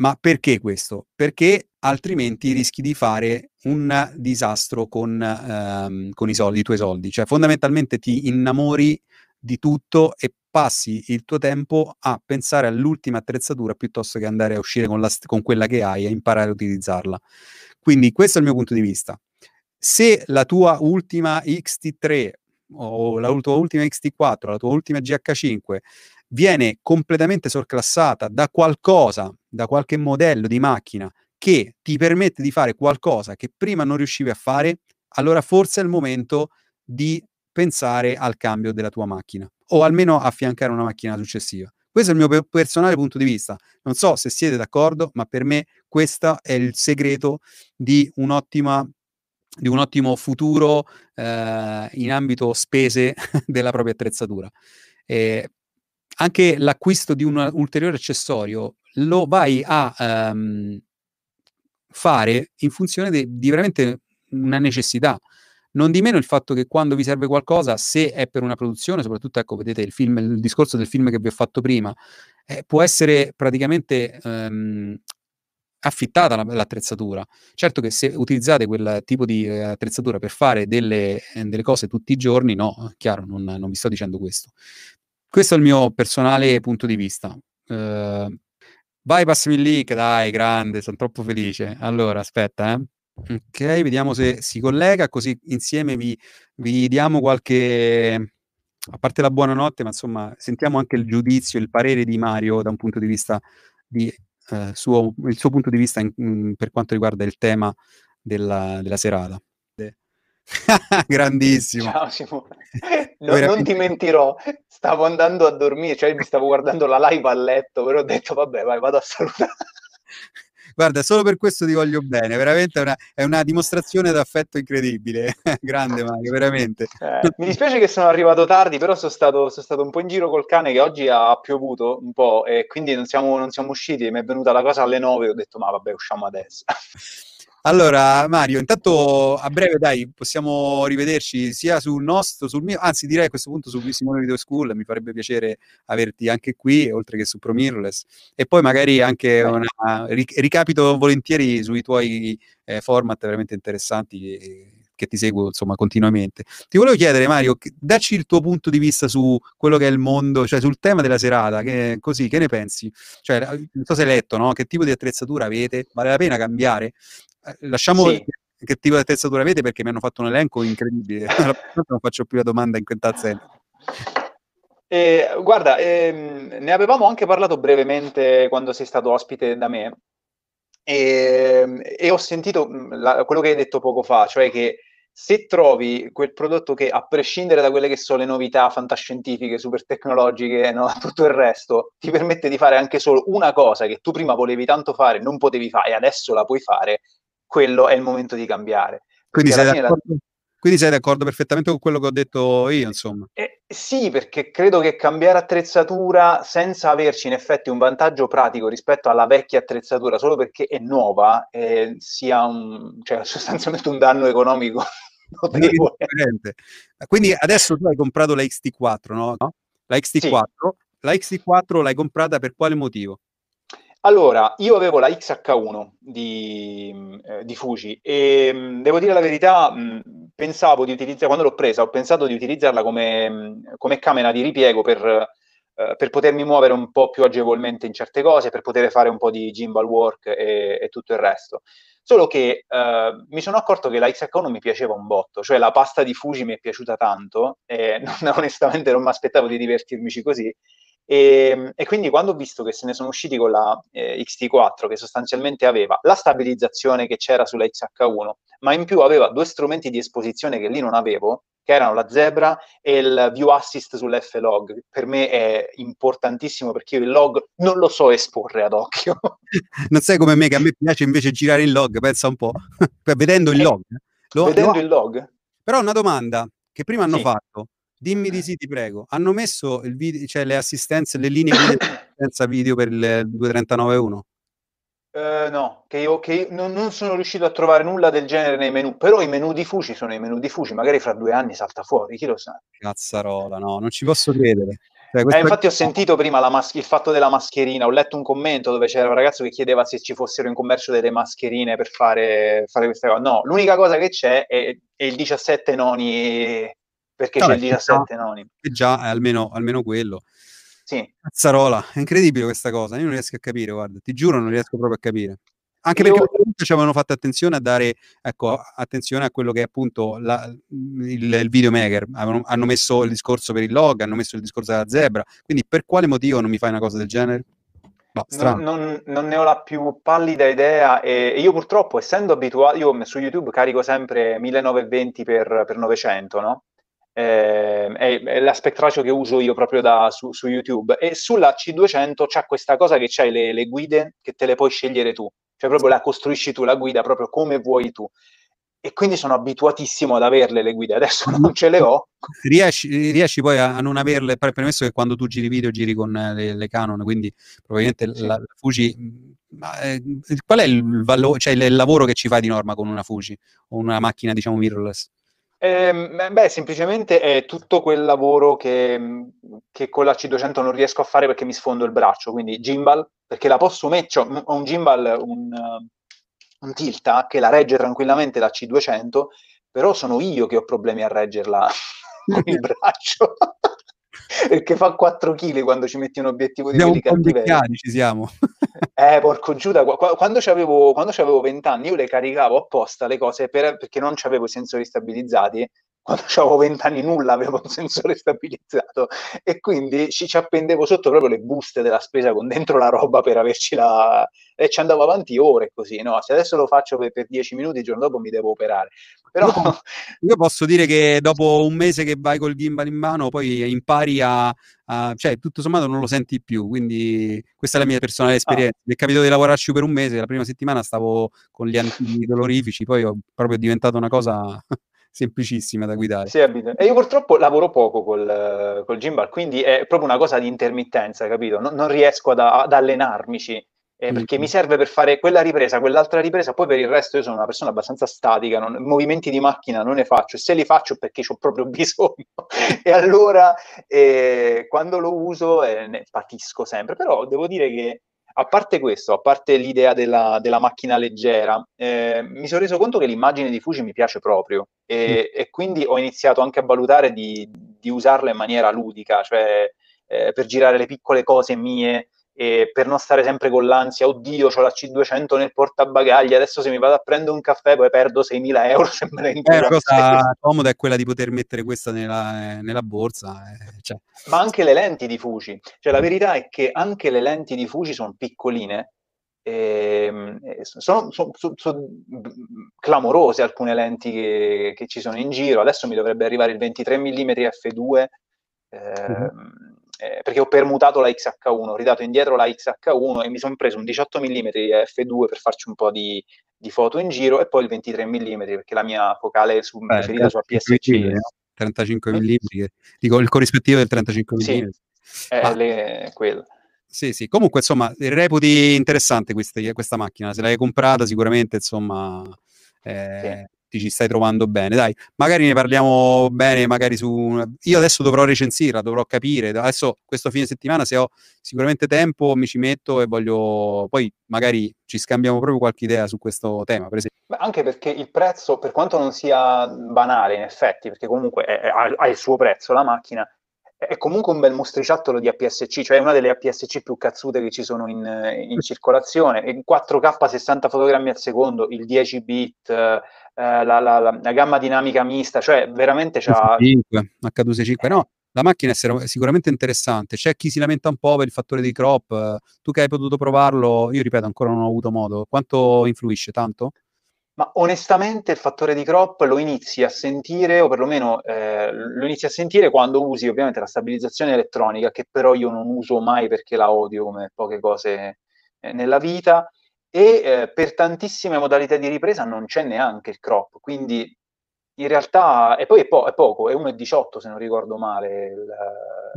Ma perché questo? Perché altrimenti rischi di fare un disastro con, ehm, con i soldi, i tuoi soldi. Cioè, fondamentalmente ti innamori di tutto e passi il tuo tempo a pensare all'ultima attrezzatura piuttosto che andare a uscire con, la, con quella che hai e imparare a utilizzarla. Quindi questo è il mio punto di vista. Se la tua ultima XT3 o la tua ultima XT4, la tua ultima GH5 viene completamente sorclassata da qualcosa, da qualche modello di macchina che ti permette di fare qualcosa che prima non riuscivi a fare, allora forse è il momento di pensare al cambio della tua macchina o almeno affiancare una macchina successiva. Questo è il mio personale punto di vista. Non so se siete d'accordo, ma per me questo è il segreto di di un ottimo futuro eh, in ambito spese (laughs) della propria attrezzatura. Eh, anche l'acquisto di un ulteriore accessorio lo vai a um, fare in funzione de- di veramente una necessità. Non di meno il fatto che quando vi serve qualcosa, se è per una produzione, soprattutto ecco, vedete il film, il discorso del film che vi ho fatto prima, eh, può essere praticamente um, affittata la, l'attrezzatura. Certo che se utilizzate quel tipo di eh, attrezzatura per fare delle, eh, delle, cose tutti i giorni, no, chiaro, non, non vi sto dicendo questo. Questo è il mio personale punto di vista. Uh, vai, passami il link, dai, grande, sono troppo felice. Allora, aspetta, eh. Ok, vediamo se si collega, così insieme vi, vi diamo qualche... A parte la buonanotte, ma insomma, sentiamo anche il giudizio, il parere di Mario da un punto di vista di eh, suo, il suo punto di vista in, in, per quanto riguarda il tema della, della serata. (laughs) Grandissimo. Ciao Simone. (laughs) No, non ti mentirò, stavo andando a dormire, cioè mi stavo guardando la live a letto, però ho detto vabbè, vai, vado a salutare. (laughs) Guarda, solo per questo ti voglio bene, veramente è una, è una dimostrazione d'affetto incredibile. Grande Mario, veramente. Eh, mi dispiace che sono arrivato tardi, però sono stato, sono stato, un po' in giro col cane che oggi ha piovuto un po' e quindi non siamo, non siamo usciti. Mi è venuta la cosa alle 9 e ho detto ma vabbè usciamo adesso. Allora, Mario, intanto a breve, dai, possiamo rivederci sia sul nostro, sul mio, anzi direi a questo punto su Simone Video School, mi farebbe piacere averti anche qui, oltre che su Promirless, e poi magari anche una, ricapito volentieri sui tuoi eh, format veramente interessanti che ti seguo insomma continuamente. Ti volevo chiedere, Mario, dacci il tuo punto di vista su quello che è il mondo, cioè sul tema della serata, che, così, che ne pensi? Cioè, non so se hai letto, no? Che tipo di attrezzatura avete? Vale la pena cambiare? Eh, lasciamo sì. che tipo di attrezzatura avete perché mi hanno fatto un elenco incredibile. (laughs) non faccio più la domanda in quel senso. Eh, guarda, ehm, ne avevamo anche parlato brevemente quando sei stato ospite da me e, ehm, e ho sentito mm, la, quello che hai detto poco fa, cioè che se trovi quel prodotto che, a prescindere da quelle che sono le novità fantascientifiche, super tecnologiche, no? (laughs) tutto il resto, ti permette di fare anche solo una cosa che tu prima volevi tanto fare, non potevi fare e adesso la puoi fare, quello è il momento di cambiare. Quindi sei, la... Quindi sei, d'accordo, perfettamente con quello che ho detto io, insomma. Eh, sì, perché credo che cambiare attrezzatura senza averci in effetti un vantaggio pratico rispetto alla vecchia attrezzatura, solo perché è nuova, eh, sia un, cioè, (laughs) sostanzialmente un danno economico. (laughs) Quindi adesso tu hai comprato la XT4, no? La XT4, sì. la XT4 l'hai comprata per quale motivo? Allora, io avevo la XH1 di, eh, di Fuji e mm, devo dire la verità, mm, pensavo di utilizzare, quando l'ho presa, ho pensato di utilizzarla come, mm, come camera di ripiego per, eh, per, potermi muovere un po' più agevolmente in certe cose, per poter fare un po' di gimbal work e, e tutto il resto. Solo che eh, mi sono accorto che la XH1 mi piaceva un botto, cioè la pasta di Fuji mi è piaciuta tanto e (laughs) non, onestamente non mi aspettavo di divertirmici così e, ehm, e, quindi quando ho visto che se ne sono usciti con la eh, XT4, che sostanzialmente aveva la stabilizzazione che c'era sulla XH1, ma in più aveva due strumenti di esposizione che lì non avevo, che erano la Zebra e il View Assist sull'F-Log. Per me è importantissimo perché io il log non lo so esporre ad occhio. (laughs) non sai come me che a me piace invece girare il log, pensa un po', (laughs) vedendo il eh, log. Lo, vedendo lo... il log? Però una domanda che prima hanno sì. fatto Dimmi di sì, ti prego. Hanno messo il video, cioè le assistenze, le linee di (coughs) assistenza video per il 239.1? Uh, no, che io, che io non, non, sono riuscito a trovare nulla del genere nei menu, però i menu di Fuci sono i menu di Fuci, magari fra due anni salta fuori, chi lo sa. Cazzarola, no, non ci posso credere. Cioè, eh, infatti ho sentito prima mas- il fatto della mascherina, ho letto un commento dove c'era un ragazzo che chiedeva se ci fossero in commercio delle mascherine per fare, fare questa cosa. No, l'unica cosa che c'è è, è il 17 noni perché Vabbè, c'è il 17 già, noni. Già, almeno, almeno quello. Sì. Cazzarola, è incredibile questa cosa, io non riesco a capire, guarda, ti giuro non riesco proprio a capire. Anche io... perché ci avevano fatto attenzione a dare, ecco, attenzione a quello che è appunto la, il, il videomaker, hanno, hanno messo il discorso per il log, hanno messo il discorso della zebra, quindi per quale motivo non mi fai una cosa del genere? No, non, non, non, ne ho la più pallida idea e, e io purtroppo essendo abituato, io su YouTube carico sempre 1920 per, per 900, no? Eh, è, è l'aspect ratio che uso io proprio da, su, su, YouTube e sulla C200 c'è questa cosa che c'hai le, le guide che te le puoi scegliere tu, cioè proprio la costruisci tu la guida proprio come vuoi tu e quindi sono abituatissimo ad averle le guide, adesso (laughs) non ce le ho. Riesci, riesci poi a, non averle, premesso che quando tu giri video giri con le, le Canon, quindi probabilmente sì. la, la Fuji, eh, qual è il, valore, cioè il lavoro che ci fai di norma con una Fuji o una macchina diciamo mirrorless? Eh, beh, semplicemente è tutto quel lavoro che, che, con la C200 non riesco a fare perché mi sfondo il braccio, quindi gimbal, perché la posso mettere, cioè, ho un gimbal, un, un tilta che la regge tranquillamente la C200, però sono io che ho problemi a reggerla (laughs) con il braccio. (laughs) perché fa 4 kg quando ci metti un obiettivo di quelli cattiveria. ci siamo. (laughs) eh, porco Giuda, quando avevo, quando avevo 20 anni io le caricavo apposta le cose per, perché non avevo i sensori stabilizzati. Quando (laughs) avevo 20 anni nulla avevo un sensore stabilizzato e quindi ci, ci, appendevo sotto proprio le buste della spesa con dentro la roba per averci la... e ci andavo avanti ore così, no? Se adesso lo faccio per, per 10 minuti, il giorno dopo mi devo operare. Però... Io, io, posso dire che dopo un mese che vai col gimbal in mano, poi impari a, a, cioè tutto sommato non lo senti più, quindi questa è la mia personale ah. esperienza. Ah. Mi è capitato di lavorarci per un mese, la prima settimana stavo con gli antidolorifici, poi ho proprio diventato una cosa semplicissima da guidare. Sì, e io purtroppo lavoro poco col, col gimbal, quindi è proprio una cosa di intermittenza, capito? Non, non riesco ad, ad allenarmici eh, perché mm-hmm. mi serve per fare quella ripresa, quell'altra ripresa, poi per il resto io sono una persona abbastanza statica, non, movimenti di macchina non ne faccio, se li faccio perché ho proprio (laughs) bisogno, e allora eh, quando lo uso eh, ne patisco sempre, però devo dire che a parte questo, a parte l'idea della, della macchina leggera, eh, mi sono reso conto che l'immagine di Fuji mi piace proprio e, mm. e quindi ho iniziato anche a valutare di, di usarla in maniera ludica, cioè eh, per girare le piccole cose mie e per non stare sempre con l'ansia, oddio, ho la C200 nel portabagagli, adesso se mi vado a prendere un caffè poi perdo 6.000 euro. (laughs) Se me eh, la cosa comoda è quella di poter mettere questa nella, nella borsa. Eh, cioè. Ma anche le lenti di Fuji, cioè la verità è che anche le lenti di Fuji sono piccoline, ehm, sono, sono, sono, sono, clamorose alcune lenti che, che, ci sono in giro, adesso mi dovrebbe arrivare il 23 mm f2. Eh, mm-hmm eh, perché ho permutato la XH1, ho ridato indietro la XH1 e mi sono preso un 18 mm di f2 per farci un po' di, di, foto in giro e poi il 23 mm perché la mia focale su, Beh, preferita su APS-C 35 mm, dico il corrispettivo del 35 mm. Sì, è le, quello. Sì, sì, comunque insomma, reputi interessante questa, questa macchina, se l'hai comprata sicuramente insomma... Eh, sì ti ci stai trovando bene. Dai, magari ne parliamo bene, magari su... Io adesso dovrò recensirla, dovrò capire. Adesso questo fine settimana, se ho sicuramente tempo, mi ci metto e voglio... Poi magari ci scambiamo proprio qualche idea su questo tema, per esempio. Beh, anche perché il prezzo, per quanto non sia banale in effetti, perché comunque è, è, ha il suo prezzo la macchina, è comunque un bel mostriciattolo di APS-C, cioè una delle APS-C più cazzute che ci sono in, in circolazione, in 4K 60 fotogrammi al secondo, il 10 bit, eh, la, la, la, la, gamma dinamica mista, cioè veramente c'ha... H265, no, la macchina è sicuramente interessante, c'è chi si lamenta un po' per il fattore di crop, tu che hai potuto provarlo, io ripeto ancora non ho avuto modo, quanto influisce? Tanto? Ma onestamente il fattore di crop lo inizi a sentire, o perlomeno eh, lo inizi a sentire quando usi ovviamente la stabilizzazione elettronica, che però io non uso mai perché la odio come poche cose eh, nella vita, e eh, per tantissime modalità di ripresa non c'è neanche il crop, quindi in realtà, e poi è, po- è poco, è 1,18 se non ricordo male. Il...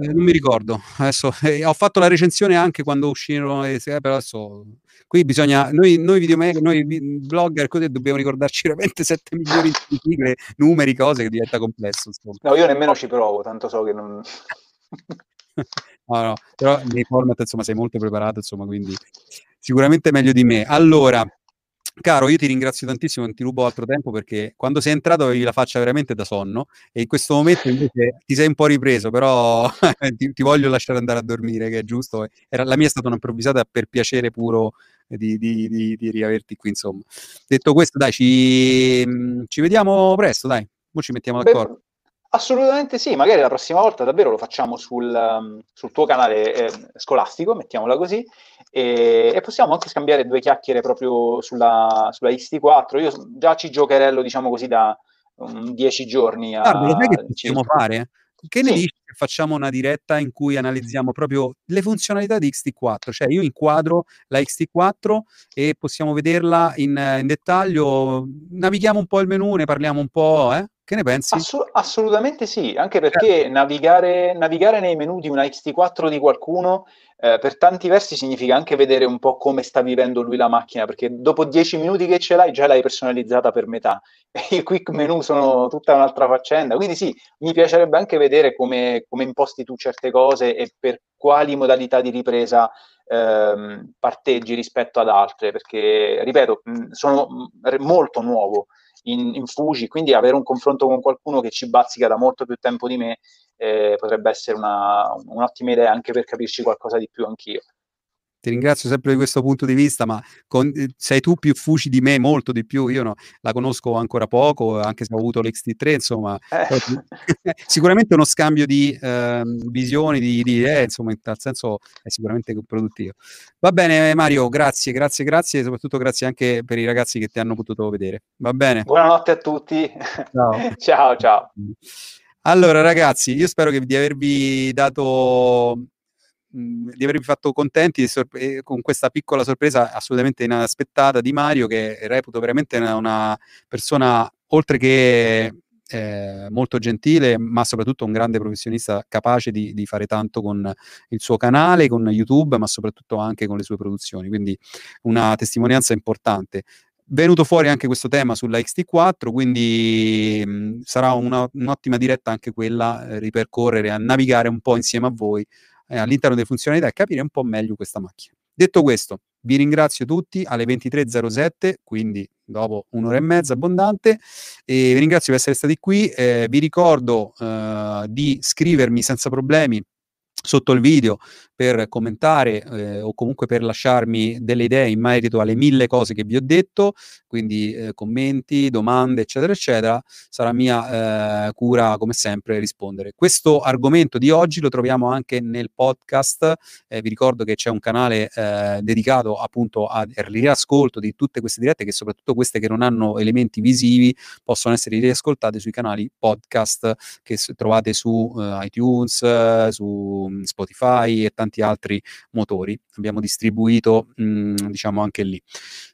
Eh, non mi ricordo, adesso eh, ho fatto la recensione anche quando uscirono, eh, però adesso qui bisogna, noi, noi videomaker, noi blogger, così dobbiamo ricordarci veramente 7 milioni di sigle, numeri, cose che diventa complesso. Insomma. No, io nemmeno ci provo, tanto so che non... (laughs) no, no, però nei format insomma sei molto preparato, insomma, quindi sicuramente meglio di me. Allora, Caro, io ti ringrazio tantissimo, non ti rubo altro tempo perché quando sei entrato avevi la faccia veramente da sonno e in questo momento invece ti sei un po' ripreso, però (laughs) ti, ti, voglio lasciare andare a dormire, che è giusto. Era, la mia è stata un'improvvisata per piacere puro di, di, di, di, riaverti qui, insomma. Detto questo, dai, ci, ci vediamo presto, dai, ora ci mettiamo d'accordo. Assolutamente sì, magari la prossima volta davvero lo facciamo sul, um, sul tuo canale eh, scolastico, mettiamola così, e, e, possiamo anche scambiare due chiacchiere proprio sulla, sulla XT4. Io già ci giocherello, diciamo così, da um, dieci giorni. A, Guarda, lo sai che possiamo fare? Che ne sì. dici se facciamo una diretta in cui analizziamo proprio le funzionalità di XT4? Cioè io inquadro la XT4 e possiamo vederla in, in dettaglio, navighiamo un po' il menu, ne parliamo un po', eh? Che ne pensi? Assu- assolutamente sì, anche perché eh. navigare, navigare, nei menu di una XT4 di qualcuno eh, per tanti versi significa anche vedere un po' come sta vivendo lui la macchina, perché dopo dieci minuti che ce l'hai già l'hai personalizzata per metà. (laughs) E I quick menu sono tutta un'altra faccenda. Quindi sì, mi piacerebbe anche vedere come, come imposti tu certe cose e per quali modalità di ripresa ehm, parteggi rispetto ad altre, perché, ripeto, sono molto nuovo in, in Fuji, quindi avere un confronto con qualcuno che ci bazzica da molto più tempo di me eh, potrebbe essere una, un'ottima idea anche per capirci qualcosa di più anch'io. Ti ringrazio sempre di questo punto di vista, ma con, eh, sei tu più fuci di me, molto di più. Io no, la conosco ancora poco, anche se ho avuto l'XT3, insomma, eh. (laughs) sicuramente uno scambio di eh, visioni, di idee, insomma, in tal senso è sicuramente produttivo. Va bene, Mario, grazie, grazie, grazie, e soprattutto grazie anche per i ragazzi che ti hanno potuto vedere. Va bene. Buonanotte a tutti. Ciao, (laughs) ciao. ciao. Allora, ragazzi, io spero che di avervi dato di avervi fatto contenti sorpre- con questa piccola sorpresa assolutamente inaspettata di Mario, che reputo veramente una, una persona, oltre che eh, molto gentile, ma soprattutto un grande professionista capace di, di, fare tanto con il suo canale, con YouTube, ma soprattutto anche con le sue produzioni. Quindi una testimonianza importante. Venuto fuori anche questo tema sulla XT4, quindi mh, sarà una, un'ottima diretta anche quella, eh, ripercorrere, a navigare un po' insieme a voi eh, all'interno delle funzionalità e capire un po' meglio questa macchina. Detto questo, vi ringrazio tutti alle 23.07, quindi dopo un'ora e mezza abbondante, e vi ringrazio per essere stati qui. Eh, vi ricordo eh, di scrivermi senza problemi sotto il video per commentare eh, o comunque per lasciarmi delle idee in merito alle mille cose che vi ho detto, quindi eh, commenti, domande, eccetera, eccetera, sarà mia eh, cura come sempre rispondere. Questo argomento di oggi lo troviamo anche nel podcast, eh, vi ricordo che c'è un canale eh, dedicato appunto al riascolto di tutte queste dirette, che soprattutto queste che non hanno elementi visivi possono essere riascoltate sui canali podcast che trovate su uh, iTunes, su mm, Spotify e tanti tanti altri motori. Abbiamo distribuito, mh, mm, diciamo, anche lì.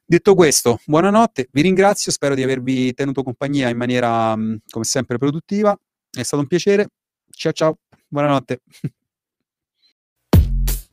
Detto questo, buonanotte, vi ringrazio, spero di avervi tenuto compagnia in maniera, mh, mm, come sempre, produttiva. È stato un piacere. Ciao ciao, buonanotte. (laughs)